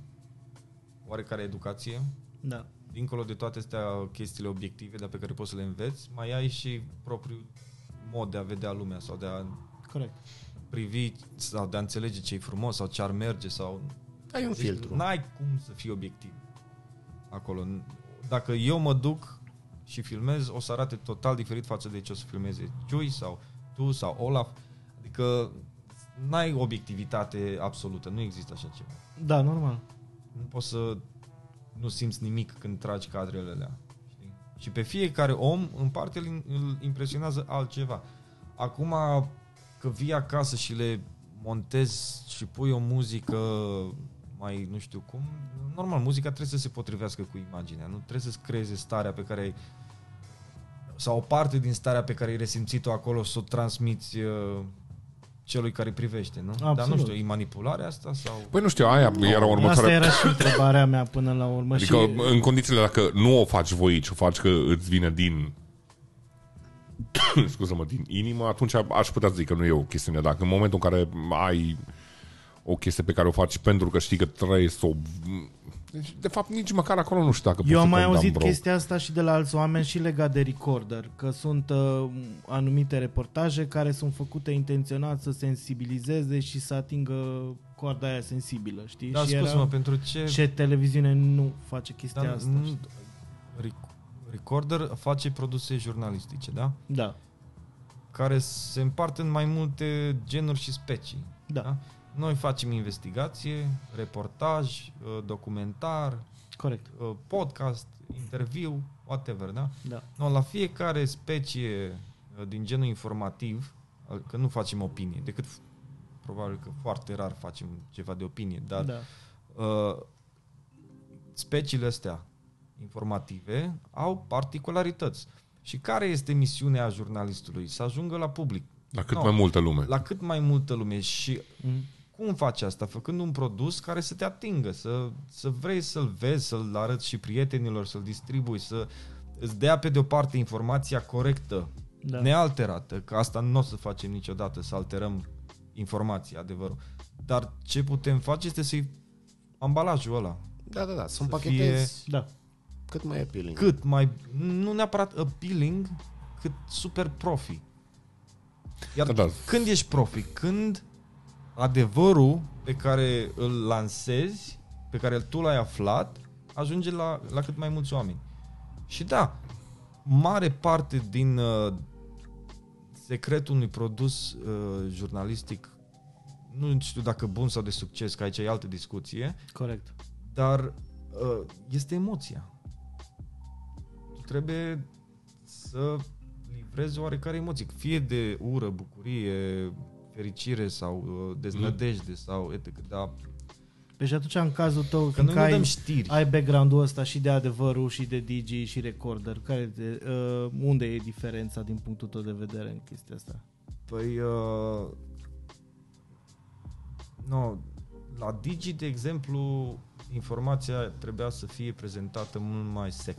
oarecare educație, Da. dincolo de toate astea chestiile obiective dar pe care poți să le înveți, mai ai și propriul mod de a vedea lumea sau de a Corect. privi sau de a înțelege ce e frumos sau ce ar merge sau Ai un filtru. N-ai cum să fii obiectiv acolo. Dacă eu mă duc și filmez, o să arate total diferit față de ce o să filmeze Joy sau tu sau Olaf. Adică n-ai obiectivitate absolută, nu există așa ceva. Da, normal. Nu poți să nu simți nimic când tragi cadrele alea. Știi? Și pe fiecare om, în parte, îl, îl impresionează altceva. Acum că vii acasă și le montezi și pui o muzică mai nu știu cum, normal, muzica trebuie să se potrivească cu imaginea, nu trebuie să-ți creeze starea pe care ai sau o parte din starea pe care ai resimțit-o acolo să o transmiți uh, celui care privește, nu? Dar nu Absolut. știu, e manipularea asta sau... Păi nu știu, aia era Asta următoarea... era și întrebarea mea până la urmă. Adică și, în condițiile dacă nu o faci voici, o faci că îți vine din scuză-mă, din inimă, atunci aș putea zic că nu e o chestiune. Dacă în momentul în care ai o chestie pe care o faci pentru că știi că trebuie să o... Deci, de fapt, nici măcar acolo nu știu dacă Eu poți am să mai condamn auzit vreo- chestia asta și de la alți oameni și legat de recorder, că sunt uh, anumite reportaje care sunt făcute intenționat să sensibilizeze și să atingă corda aia sensibilă, știi? Da, și spus-mă, pentru ce... ce televiziune nu face chestia Dar asta. nu- știi? Rec- Recorder face produse jurnalistice, da? Da, Care se împart în mai multe genuri și specii. da, Noi facem investigație, reportaj, uh, documentar, corect. uh, podcast, interviu, whatever, da? Da. No, la fiecare specie uh, din genul informativ, uh, că nu facem opinie, decât f- probabil că foarte rar facem ceva de opinie, dar da. uh, speciile astea informative au particularități. Și care este misiunea jurnalistului? Să ajungă la public. La cât No, mai multă lume. La cât mai multă lume. Și Mm. Cum faci asta? Făcând un produs care să te atingă, să, să vrei să-l vezi, să-l arăți și prietenilor, să-l distribui, să îți dea pe de-o parte informația corectă, Da. da. nealterată, că asta nu o să facem niciodată, să alterăm informația, adevărul. Dar ce putem face este să-i ambalajul ăla, Da, da, da. Să Să împachetezi Da. cât mai appealing. cât mai, nu neapărat appealing, cât super profi. Iar Da, da, da. da. când ești profi? Când adevărul pe care îl lansezi, pe care tu l-ai aflat, ajunge la, la cât mai mulți oameni. Și da, mare parte din uh, secretul unui produs uh, jurnalistic, nu știu dacă bun sau de succes, că aici e altă discuție, Corect. dar uh, este emoția. Tu trebuie să livrezi oarecare emoție, fie de ură, bucurie, fericire sau uh, deznădejde sau etc. Dar Deci atunci în cazul tău, că noi fiindcă nu ai, dăm știri. ai background-ul ăsta și de adevărul și de DJ și recorder, care de, uh, unde e diferența din punctul tău de vedere în chestia asta? Păi, uh, no, la Digi, de exemplu, informația trebuia să fie prezentată mult mai sec.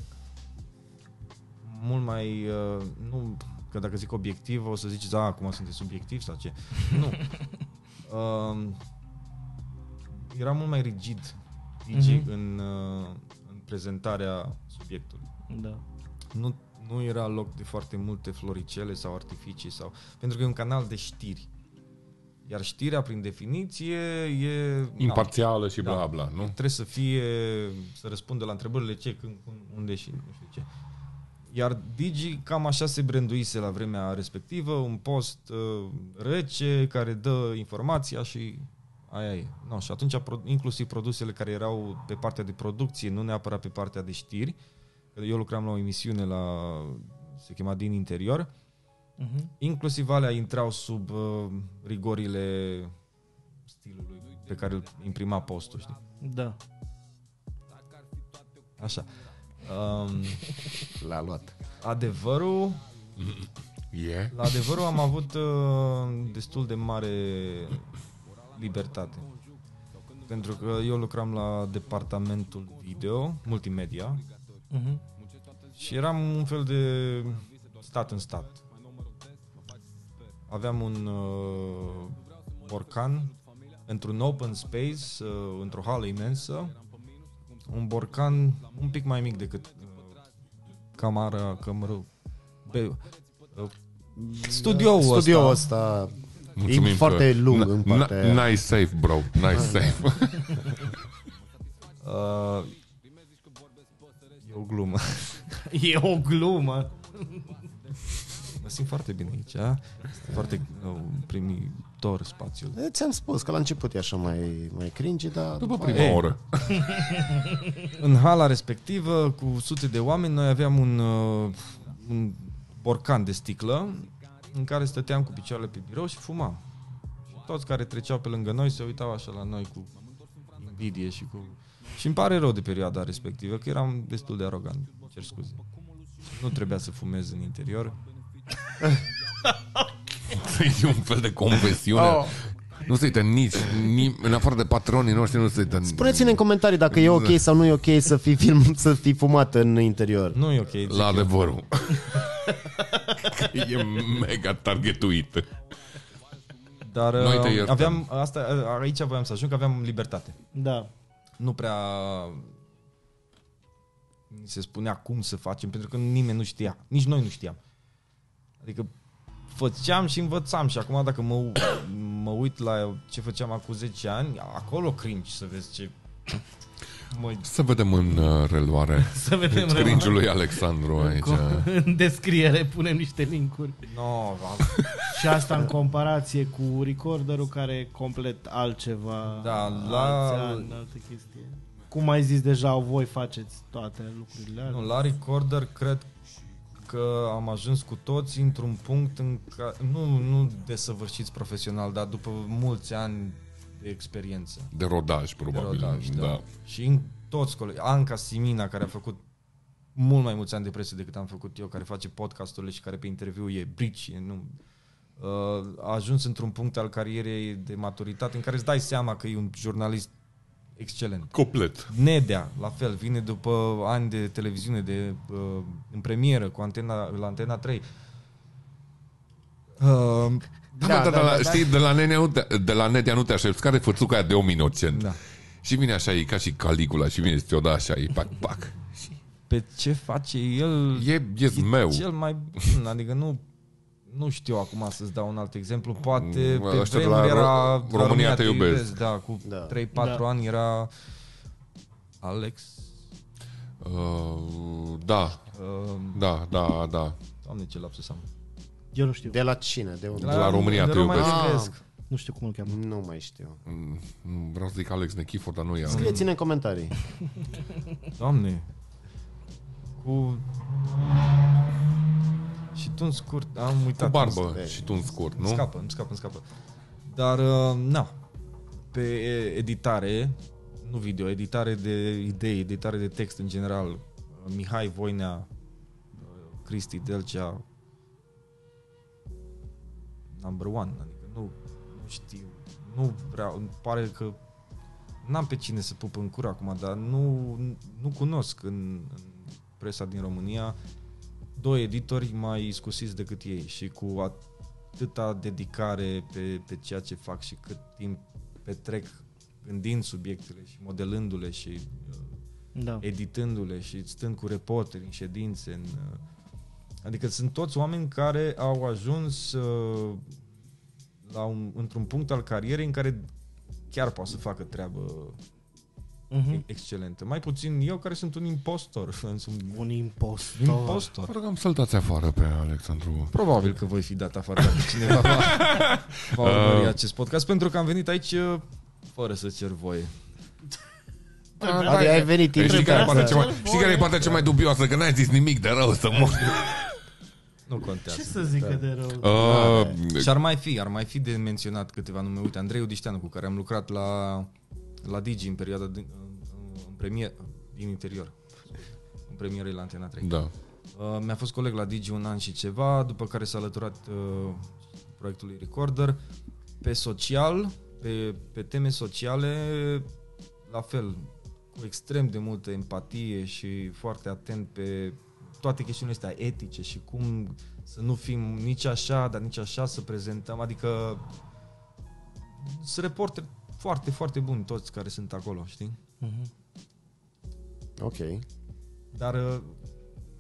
Mult mai, uh, nu, că dacă zic obiectiv, o să ziceți, a, acum sunteți subiectiv sau ce. Nu. uh, era mult mai rigid Digi Mhm. în, uh, în prezentarea subiectului Da. nu, nu era loc de foarte multe floricele sau artificii sau pentru că e un canal de știri. Iar știrea prin definiție e na, Imparțială și Da. bla bla, nu? trebuie să fie să răspundă la întrebările ce, când, cum, unde și nu știu ce. Iar Digi cam așa se branduise la vremea respectivă, un post uh, rece care dă informația și aia e. No, și atunci pro- inclusiv produsele care erau pe partea de producție, nu neapărat pe partea de știri, că eu lucram la o emisiune la se chema Din Interior, Uh-huh. inclusiv alea intrau sub uh, rigorile stilului pe care îl imprima postul, știi? Da. Așa. Um, L-a luat. adevărul, E? la adevărul am avut uh, destul de mare libertate. Pentru că eu lucram la departamentul video, multimedia, Uh-huh. și eram un fel de stat în stat. Aveam un uh, borcan într-un open space, uh, într-o hală imensă, un borcan un pic mai mic decât uh, camara, cămărul, be, uh, studioul ăsta. Studioul ăsta e foarte că- lung N- în n- partea Nice safe, bro. Nice safe. Uh, e o glumă. E o glumă. Mă simt foarte bine aici. a? Este foarte uh, primitor spațiul. E, Ți-am spus că la început e așa mai, mai cringe, dar... După mai- prima Ei. oră. În hala respectivă, cu sute de oameni, noi aveam un, uh, un borcan de sticlă în care stăteam cu picioarele pe birou și fumam. Și toți care treceau pe lângă noi se uitau așa la noi cu invidie și cu... Și îmi pare rău de perioada respectivă, că eram destul de arogant. Cer scuze. Nu trebuia să fumez în interior. E un fel de confesiune. Oh. Nu se uită nici, nici, în afară de patronii noștri, nu se uită Spuneți-ne în comentarii dacă e ok sau nu e ok să fii, film, să fii fumat în interior. Nu e ok. zic la eu. adevărul. Că e mega targetuit. Dar Noi te uh, iertăm. aveam, asta, aici voiam să ajung, că aveam libertate. Da. nu prea ni se spunea cum să facem, pentru că nimeni nu știa. Nici noi nu știam. Adică făceam și învățam și acum dacă mă, mă uit la ce făceam acum 10 ani, acolo cringe să vezi ce... Mă, Să vedem în uh, reluare Să vedem cringe lui Alexandru aici. În descriere punem niște linkuri. no, Și asta în comparație cu recorderul care e complet altceva. Da, la- alți ani, alte chestii. Cum ai zis deja, voi faceți toate lucrurile alea. nu, la recorder cred că am ajuns cu toți într-un punct în care, nu, nu desăvârșiți profesional, dar după mulți ani de experiență. De rodaj, de probabil. rodaj, da. da. Și în toți colegi, Anca Simina, care a făcut mult mai mulți ani de presă decât am făcut eu, care face podcasturile și care pe interviu e brici, e, nu, uh, a ajuns într-un punct al carierei de maturitate în care îți dai seama că e un jurnalist excelent. Complet. Nedea, la fel, vine după ani de televiziune, de uh, în premieră cu antena, la Antena 3. Uh, Da, da, da, da, da, știi, de la, Nenea, nu te, de la Nedea nu te aștepți, care fățuca aia de om inocent. da. Și vine așa, e ca și Caligula și vine să ți-o da așa, e pac, pac. Pe ce face el E, e meu. cel mai bun, adică nu nu știu acum să-ți dau un alt exemplu, poate Mm, pe ăștia de vremuri la era Ro- România te iubesc. Da, cu Da. 3-4 Da. ani era Alex, Uh, da, uh, da, da, da. doamne ce lapsus am. Eu nu știu. De la cine? De unde? De la România de te România iubesc. te Ah. iubesc. Nu știu cum îl cheamă. Nu mai știu. Mm, mm, Vreau să zic Alex Nechifor, dar nu e. Scrieți-ne în comentarii. Doamne. Cu și tu în scurt, am uitat. Cu barbă cum și tu în scurt, Îmi nu? scapă, îmi scapă, îmi scapă. Dar, uh, na, pe editare, nu video, editare de idei, editare de text în general, uh, Mihai Voinea, uh, Cristi Delcea, number one, adică nu, nu știu, nu vreau, îmi pare că n-am pe cine să pup în cur acum, dar nu, nu cunosc în, în presa din România doi editori mai scusiți decât ei și cu atâta dedicare pe, pe ceea ce fac și cât timp petrec gândind subiectele și modelându-le și uh, Da. editându-le și stând cu reporteri în ședințe. În, uh, adică sunt toți oameni care au ajuns uh, la un, într-un punct al carierei în care chiar poate să facă treabă Mhm. excelentă. Mai puțin eu care sunt un impostor. sunt un Un impostor. impostor. Vă rugăm să-l dați afară pe Alexandru. Probabil că voi fi dat afară dacă cineva va, va urmări acest podcast, pentru că am venit aici uh, fără să cer voie. Adică ai venit Știi care, e impregat. partea cea mai, știi care e partea cea mai dubioasă? Că n-ai zis nimic de rău să mor. Nu contează. Ce să zică de rău? Uh, Și ar mai fi, ar mai fi de menționat câteva nume. Uite, Andrei Udișteanu, cu care am lucrat la, la Digi în perioada din, în premier, din interior. În premieră la Antena 3. da. Uh, mi-a fost coleg la Digi un an și ceva, după care s-a alăturat uh, proiectului Recorder. Pe social, pe, pe teme sociale, la fel, cu extrem de multă empatie și foarte atent pe toate chestiunile astea etice și cum să nu fim nici așa, dar nici așa să prezentăm, adică sunt reporteri foarte, foarte buni toți care sunt acolo, știi? Ok. Dar uh,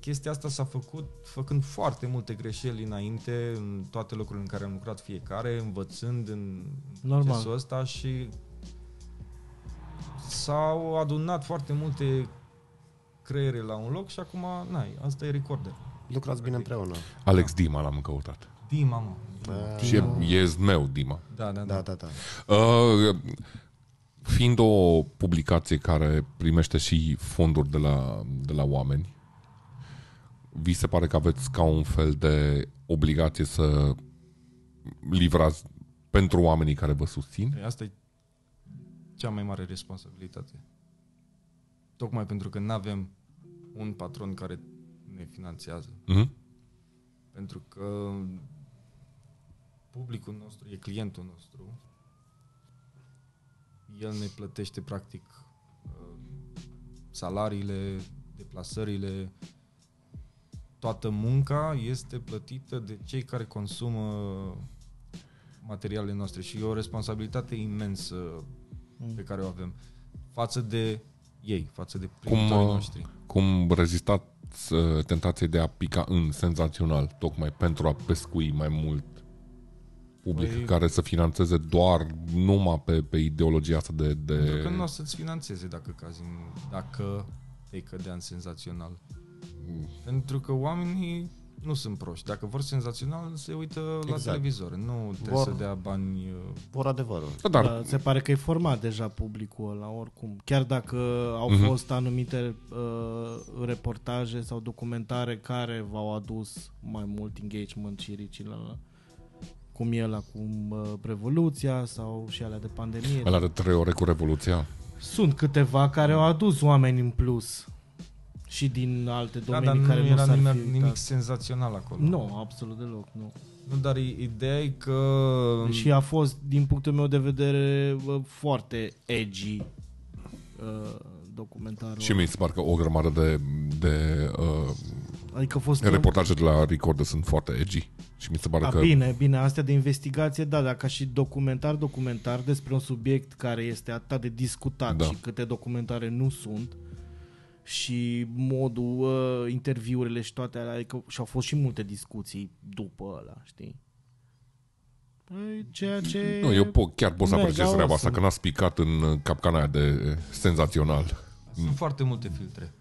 chestia asta s-a făcut făcând foarte multe greșeli înainte în toate locurile în care am lucrat fiecare, învățând în Normal. procesul ăsta și s-au adunat foarte multe creiere la un loc și acum, n-ai, asta e recorder. Lucrați bine împreună. Alex Dima l-am căutat. Dima, mă. Și e, e meu, Dima. Da, da, Da, da. da, da. Uh, fiind o publicație care primește și fonduri de la, de la oameni, vi se pare că aveți ca un fel de obligație să livrați pentru oamenii care vă susțin? Păi Asta e cea mai mare responsabilitate. Tocmai pentru că nu avem un patron care ne finanțează. Mhm. Pentru că publicul nostru e clientul nostru. El ne plătește practic uh, salariile, deplasările, toată munca este plătită de cei care consumă materialele noastre și e o responsabilitate imensă pe care o avem față de ei, față de Cum, primitorii uh, noștri. cum rezistați uh, tentației de a pica în senzațional, tocmai pentru a pescui mai mult public Păi- care să financeze doar numai pe, pe ideologia asta de... de... Pentru că nu o să-ți financeze dacă cazi în, dacă te cădea în senzațional. Pentru că oamenii nu sunt proști. Dacă vor senzațional, se uită la Exact. televizor. Nu trebuie Vor- să dea bani... uh, Vor adevărul. Da, dar Da, se pare că e format deja publicul ăla, oricum. Chiar dacă au Mhm. fost anumite uh, reportaje sau documentare care v-au adus mai mult engagement și reach la, la cum e la cum uh, Revoluția sau și alea de pandemie. ăla de trei ore cu Revoluția. Sunt câteva care au adus oameni în plus și din alte Da, domenii dar care nu nu era s-ar nimic, fi nimic uitat. senzațional acolo. Nu, absolut deloc, nu. Nu, dar i- ideea e că... Și a fost, din punctul meu de vedere, bă, foarte edgy uh, documentarul. Și mi se pare că o grămadă de, de uh, Adică a fost... reportaje de la Recorder sunt foarte edgy. Și mi se pare A, că... bine, bine, astea de investigație, da, dar ca și documentar, documentar despre un subiect care este atât de discutat Da. și câte documentare nu sunt și modul, uh, interviurile și toate alea, adică și au fost și multe discuții după ăla, știi? Păi, ceea ce... Nu, eu po- chiar pot să Mega apreciez treaba asta, awesome. că n-ați picat în uh, capcana aia de uh, senzațional. Sunt foarte multe filtre.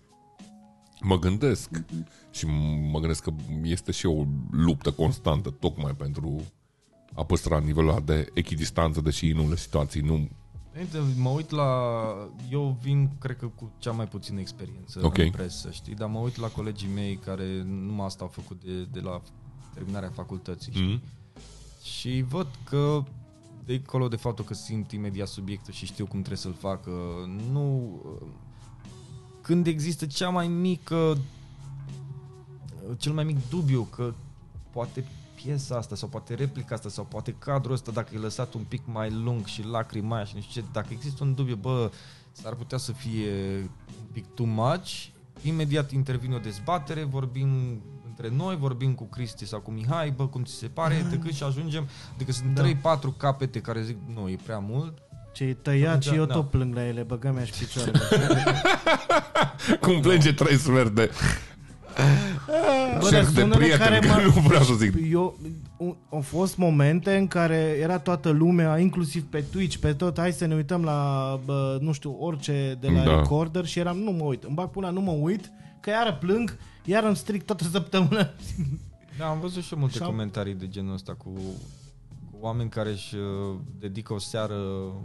Mă gândesc și mă gândesc că este și o luptă constantă tocmai pentru a păstra nivelul ăla de echidistanță, deși în unele situații nu... Uite, mă uit la... Eu vin, cred că, cu cea mai puțină experiență Ok. în presă, știi? Dar mă uit la colegii mei care numai asta au făcut de, de la terminarea facultății, știi? Mm? Și văd că de acolo de faptul că simt imediat subiectul și știu cum trebuie să-l fac, nu... Când există cea mai mică cel mai mic dubiu că poate piesa asta sau poate replica asta sau poate cadrul ăsta dacă e lăsat un pic mai lung și lacrima și nu știu ce, dacă există un dubiu, bă, s-ar putea să fie un pic too much, imediat intervine o dezbatere, vorbim între noi, vorbim cu Cristi sau cu Mihai, bă, cum ți se pare, decât și ajungem, adică sunt Da. 3-4 capete care zic, nu, e prea mult, Ce e tăiat și eu Da. tot plâng la ele, băga mea și picioarele. Cum plânge trei sfert de... Bă, dar cerc de sunt unele prieteni, care că mă- nu vreau să zic. Eu, u- au fost momente în care era toată lumea, inclusiv pe Twitch, pe tot, hai să ne uităm la, bă, nu știu, orice de la Da. Recorder și eram, nu mă uit, îmi bag pula, nu mă uit, că iară plâng, iar îmi stric toată săptămâna. Da, am văzut și eu multe Și-au- comentarii de genul ăsta cu, cu oameni care își uh, dedică o seară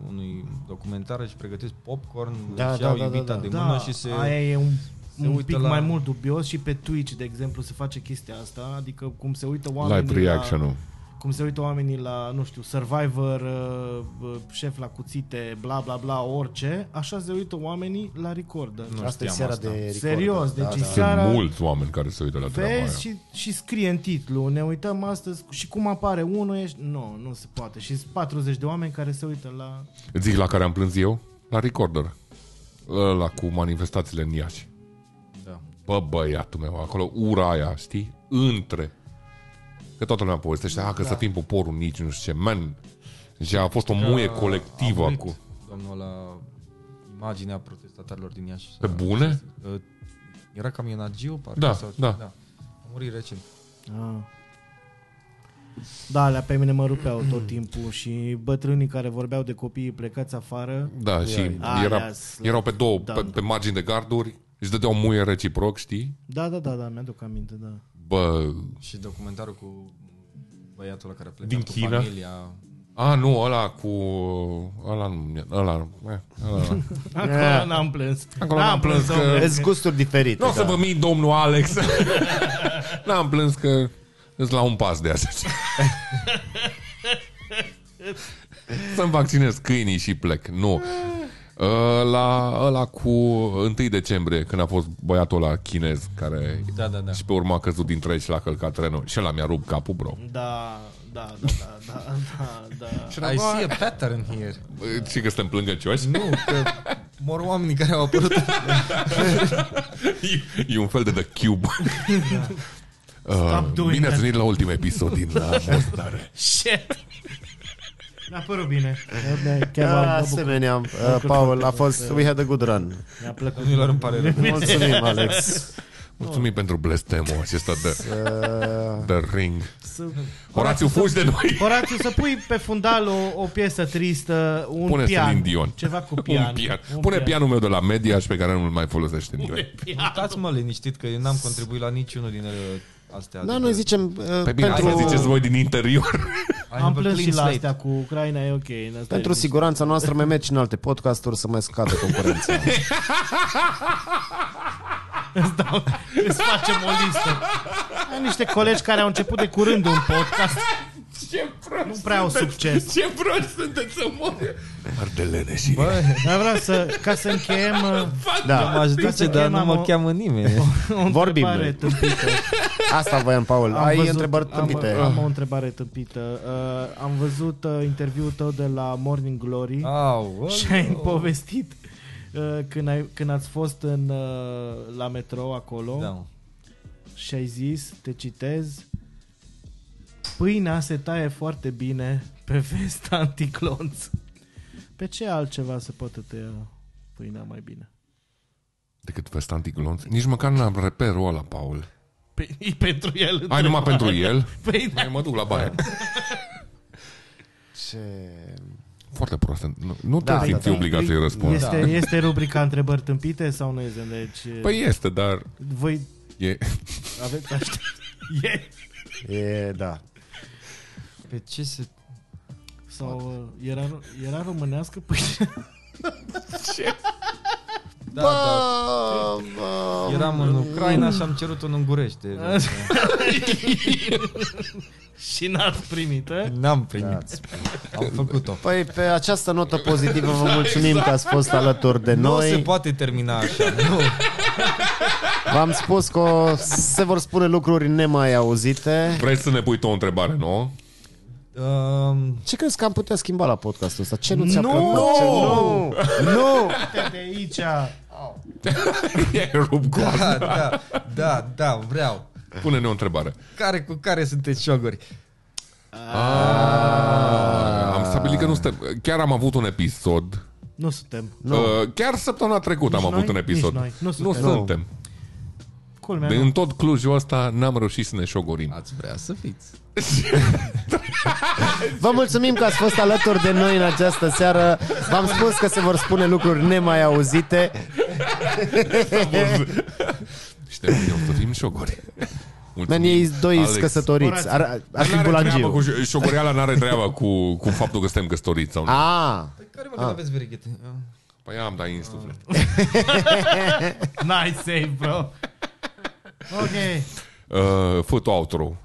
unui documentar, își pregătesc popcorn, Da, își da, iau da, da, iubita da. de Da, mână și se... aia e un, se un uită pic la- mai mult dubios și pe Twitch, de exemplu, se face chestia asta, adică cum se uită oamenii Live reaction-ul. La, cum se uită oamenii la, nu știu, Survivor, uh, uh, șef la cuțite, bla bla bla, orice, așa se uită oamenii la Recorder. Nu Asta e știam seara asta. de recorder. Serios, deci da, e da. seara- Sunt mulți oameni care se uită la treaba aia. Vezi și, și scrie în titlu, ne uităm astăzi și cum apare unul, ești... Nu, nu se poate. Și sunt 40 de oameni care se uită la... Zic la care am plâns eu? La Recorder. Ăla cu manifestațiile în Iași. Da. Bă, băiatul meu, acolo ura aia, știi? Între. Că toată lumea povestește, ah, că da. să fim poporul nici nu știu ce. Man, Și a fost o muie Că colectivă a murit acum. Domnul la imaginea protestatarilor din Iași. Pe bune? Uh, Era camionagiu, parcă? Da, sau, da. da. A murit recent. Ah. Da, alea pe mine mă rupeau tot timpul și bătrânii care vorbeau de copiii plecați afară, Da, și Alea era, sunt- erau pe două, da, pe, da. pe margini de garduri, își dădeau muie reciproc, știi? da, da, da, da, mi-aduc aminte, da. Bă, Și documentarul cu băiatul ăla care a plecat Din cu China? familia. a, nu, ăla cu... Ăla, nu, ăla, eh, ăla. Acolo n-am plâns. Acolo n-am plâns că- domnule. Sunt gusturi diferite. Nu o să da. vă mii, domnul Alex. N-am plâns că îs la un pas de asta. Să-mi vaccinez câinii și plec. Nu. La ăla cu 1 decembrie, când a fost băiatul ăla chinez care Da, da, da. și pe urmă a căzut din trei și l-a călcat trenul. Și ăla mi-a rupt capul, bro. Da, da, da, da, da, da, da. Și see a pattern here. Bă, Și că suntem plângăcioși. Nu, că mor oamenii care au apărut. E, e un fel de The Cube. Uh, Stop doing bine ați that. venit la ultimul episod din uh, Mostare. Shit! Mi-a părut bine. Chiar Da, m-am- mă bucur. asemenea, uh, Paul, a fost, we had a good run. Mi-a plăcut. Domnilor, îmi pare rău. Mulțumim, Alex. Mulțumim pentru blestemul acesta de, Uh, de ring. Să... Horațiu, fugi de noi! Horațiu, să pui pe fundal o, o piesă tristă, un Pune pian. Celine Dion. Ceva cu pian. Un pian. Pune pianul meu de la media și pe care nu-l mai folosește nimeni. Stați-mă liniștit că eu n-am contribuit la niciunul din uh, astea. da, Adică, noi zicem uh, Pe bine, pentru, asta ziceți voi din interior. I have Am a plâns clean și la slate. astea cu Ucraina, e ok. în asta pentru e siguranța noastră mai mergi în alte podcasturi să mai scadă concurența. Îți, dau, îți facem o listă. Ai niște colegi care au început de curând un podcast. Ce prost Nu prea au succes. Ce prost sunteți să mor. Ardelene și... Bă, Dar vreau să, ca să încheiem uh, Da, m-aș Ca să duce, dar încheiem, nu am mă o- cheamă nimeni. o Vorbim întrebare noi. tâmpită. asta voiam, Paul. Am Ai văzut- întrebări am, tâmpite. am o întrebare tâmpită. Uh, am văzut uh, interviul tău de la Morning Glory Au, și ai povestit uh, când, ai, când ați fost în, uh, la metrou acolo Da. și ai zis, te citez, pâinea se taie foarte bine pe vesta anticlonț. Pe ce altceva se poate tăia pâinea mai bine? Decât vest antiglonț. Nici măcar n-am reperul ăla, Paul. Pe, e pentru el. Ai numai pentru el? Păi, Mai mă duc la baie. Ce... Foarte prost. Nu, nu te Da, simți da, da. obligat să-i răspunzi. Este, este rubrica întrebări tâmpite sau nu este? Deci, Păi este, dar voi e... aveți aștept. E. E, da. Pe ce se... Sau uh, era, era românească? Păi, Da, da. Eram în Ucraina și am cerut un ungurește. și n-ați primit, eh? N-am primit. Am făcut-o. Păi pe această notă pozitivă vă mulțumim că ați fost alături de Nu se noi. poate termina așa. Nu. V-am spus că o- se vor spune lucruri nemai auzite. Vrei să ne pui tu o întrebare nouă? Um, Ce crezi că am putea schimba la podcastul ăsta? Ce nu ți-a Nu! plăcut? Ce nu! Nu! Uite de aici. E rup cu da, da, da, da, vreau. Pune-ne o întrebare. Care cu care sunteți șogori? Ah, am stabilit că nu suntem... Chiar am avut un episod. Nu suntem. Uh, chiar săptămâna trecută Nici am avut noi, un episod. nici noi. Nu nu suntem. suntem. Culmea, De nu. în tot Clujul ăsta n-am reușit să ne șogorim. Ați vrea să fiți. Vă mulțumim că ați fost alături de noi în această seară. V-am spus că se vor spune lucruri nemai auzite. Și de mâine o să fim șogori. Man, ei doi Alex. căsătoriți. Ar, ar Dar fi n-are treabă bulangiu. cu ș- șogoreala n-are treabă cu, cu faptul că suntem căsătoriți sau nu. Ah, Păi care mă când aveți verighete? Păi am, dar în suflet. Nice save, bro. Ok. Uh, fă tu outro.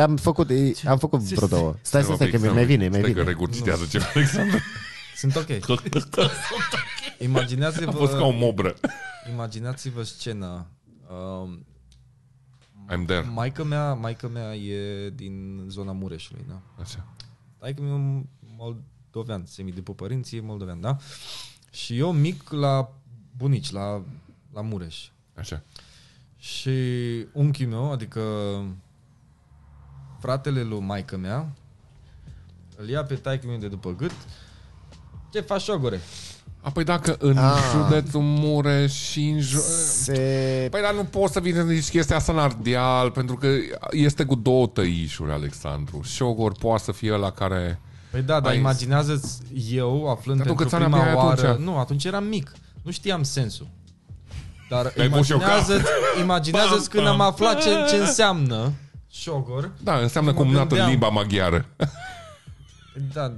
Am făcut, am făcut vreo două. Stai, stai, stai, că mai vine, mai Stai că vine. regurgitează ceva, Alexandru. Sunt ok. A fost ca Imaginați-vă, o mobră. imaginați-vă scena. Um, I'm there. maica mea, maica mea e din zona Mureșului, da? Așa. Adică e un moldovean, semi după părinții, e moldovean, da? Și eu mic la bunici, la, la Mureș. Așa. Și unchiul meu, adică fratele lui maică mea, Îl ia pe taică meu de după gât. Ce faci, șogore? A, păi dacă în Ah. județul Mureș și în jo- Se... Păi dar nu poți să vii să zici chestia asta în Ardeal, pentru că este cu două tăișuri, Alexandru. Șogor poate să fie la care... Păi da, dar Ai- imaginează eu aflând Dar tu pentru câți ani prima aveai oară... atunci? Nu, atunci eram mic. Nu știam sensul. Dar Ai pus și eu cap. imaginează imaginează Pam, când pam. am aflat ce, ce înseamnă șogor. Da, înseamnă Mă cumnat în gândeam. limba maghiară. Da,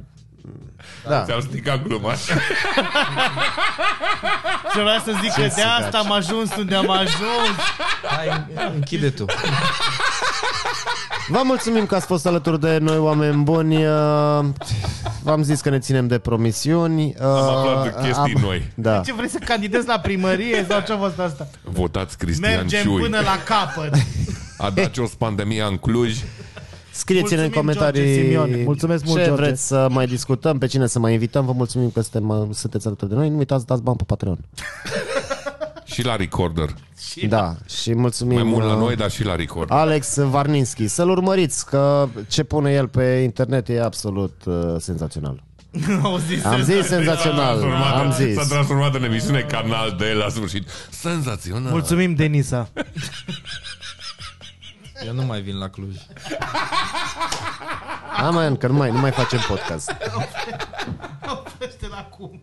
Da. Ți-am stricat gluma. Și vreau să zic că de săraci. asta am ajuns unde am ajuns. hai, închide tu. Vă mulțumim că ați fost alături de noi, oameni buni. Uh, V-am zis că ne ținem de promisiuni. Uh, Am aflat chestii noi. Da. Ce vrei să candidezi la primărie sau ce a fost asta? Votați Cristian Mergem Ciui. până la capăt. A dat jos pandemia în Cluj. Scrieți-ne în Mulțumim, comentarii George Simione. Mulțumesc mult, ce George. vreți să mai discutăm, pe cine să mai invităm. Vă mulțumim că suntem, sunteți alături de noi. Nu uitați, dați bani pe Patreon. Și la recorder. Da, și mulțumim. Mai mult la uh, noi, dar și la recorder. Alex Varninski. Să-l urmăriți, că ce pune el pe internet e absolut uh, senzațional. Au zis Am zis senzațional, transformat am în- zis. S-a transformat în emisiune canal de la sfârșit. Senzațional. Mulțumim, Denisa. Eu nu mai vin la Cluj. Amen, că nu mai, nu mai facem podcast. Oprește-l acum.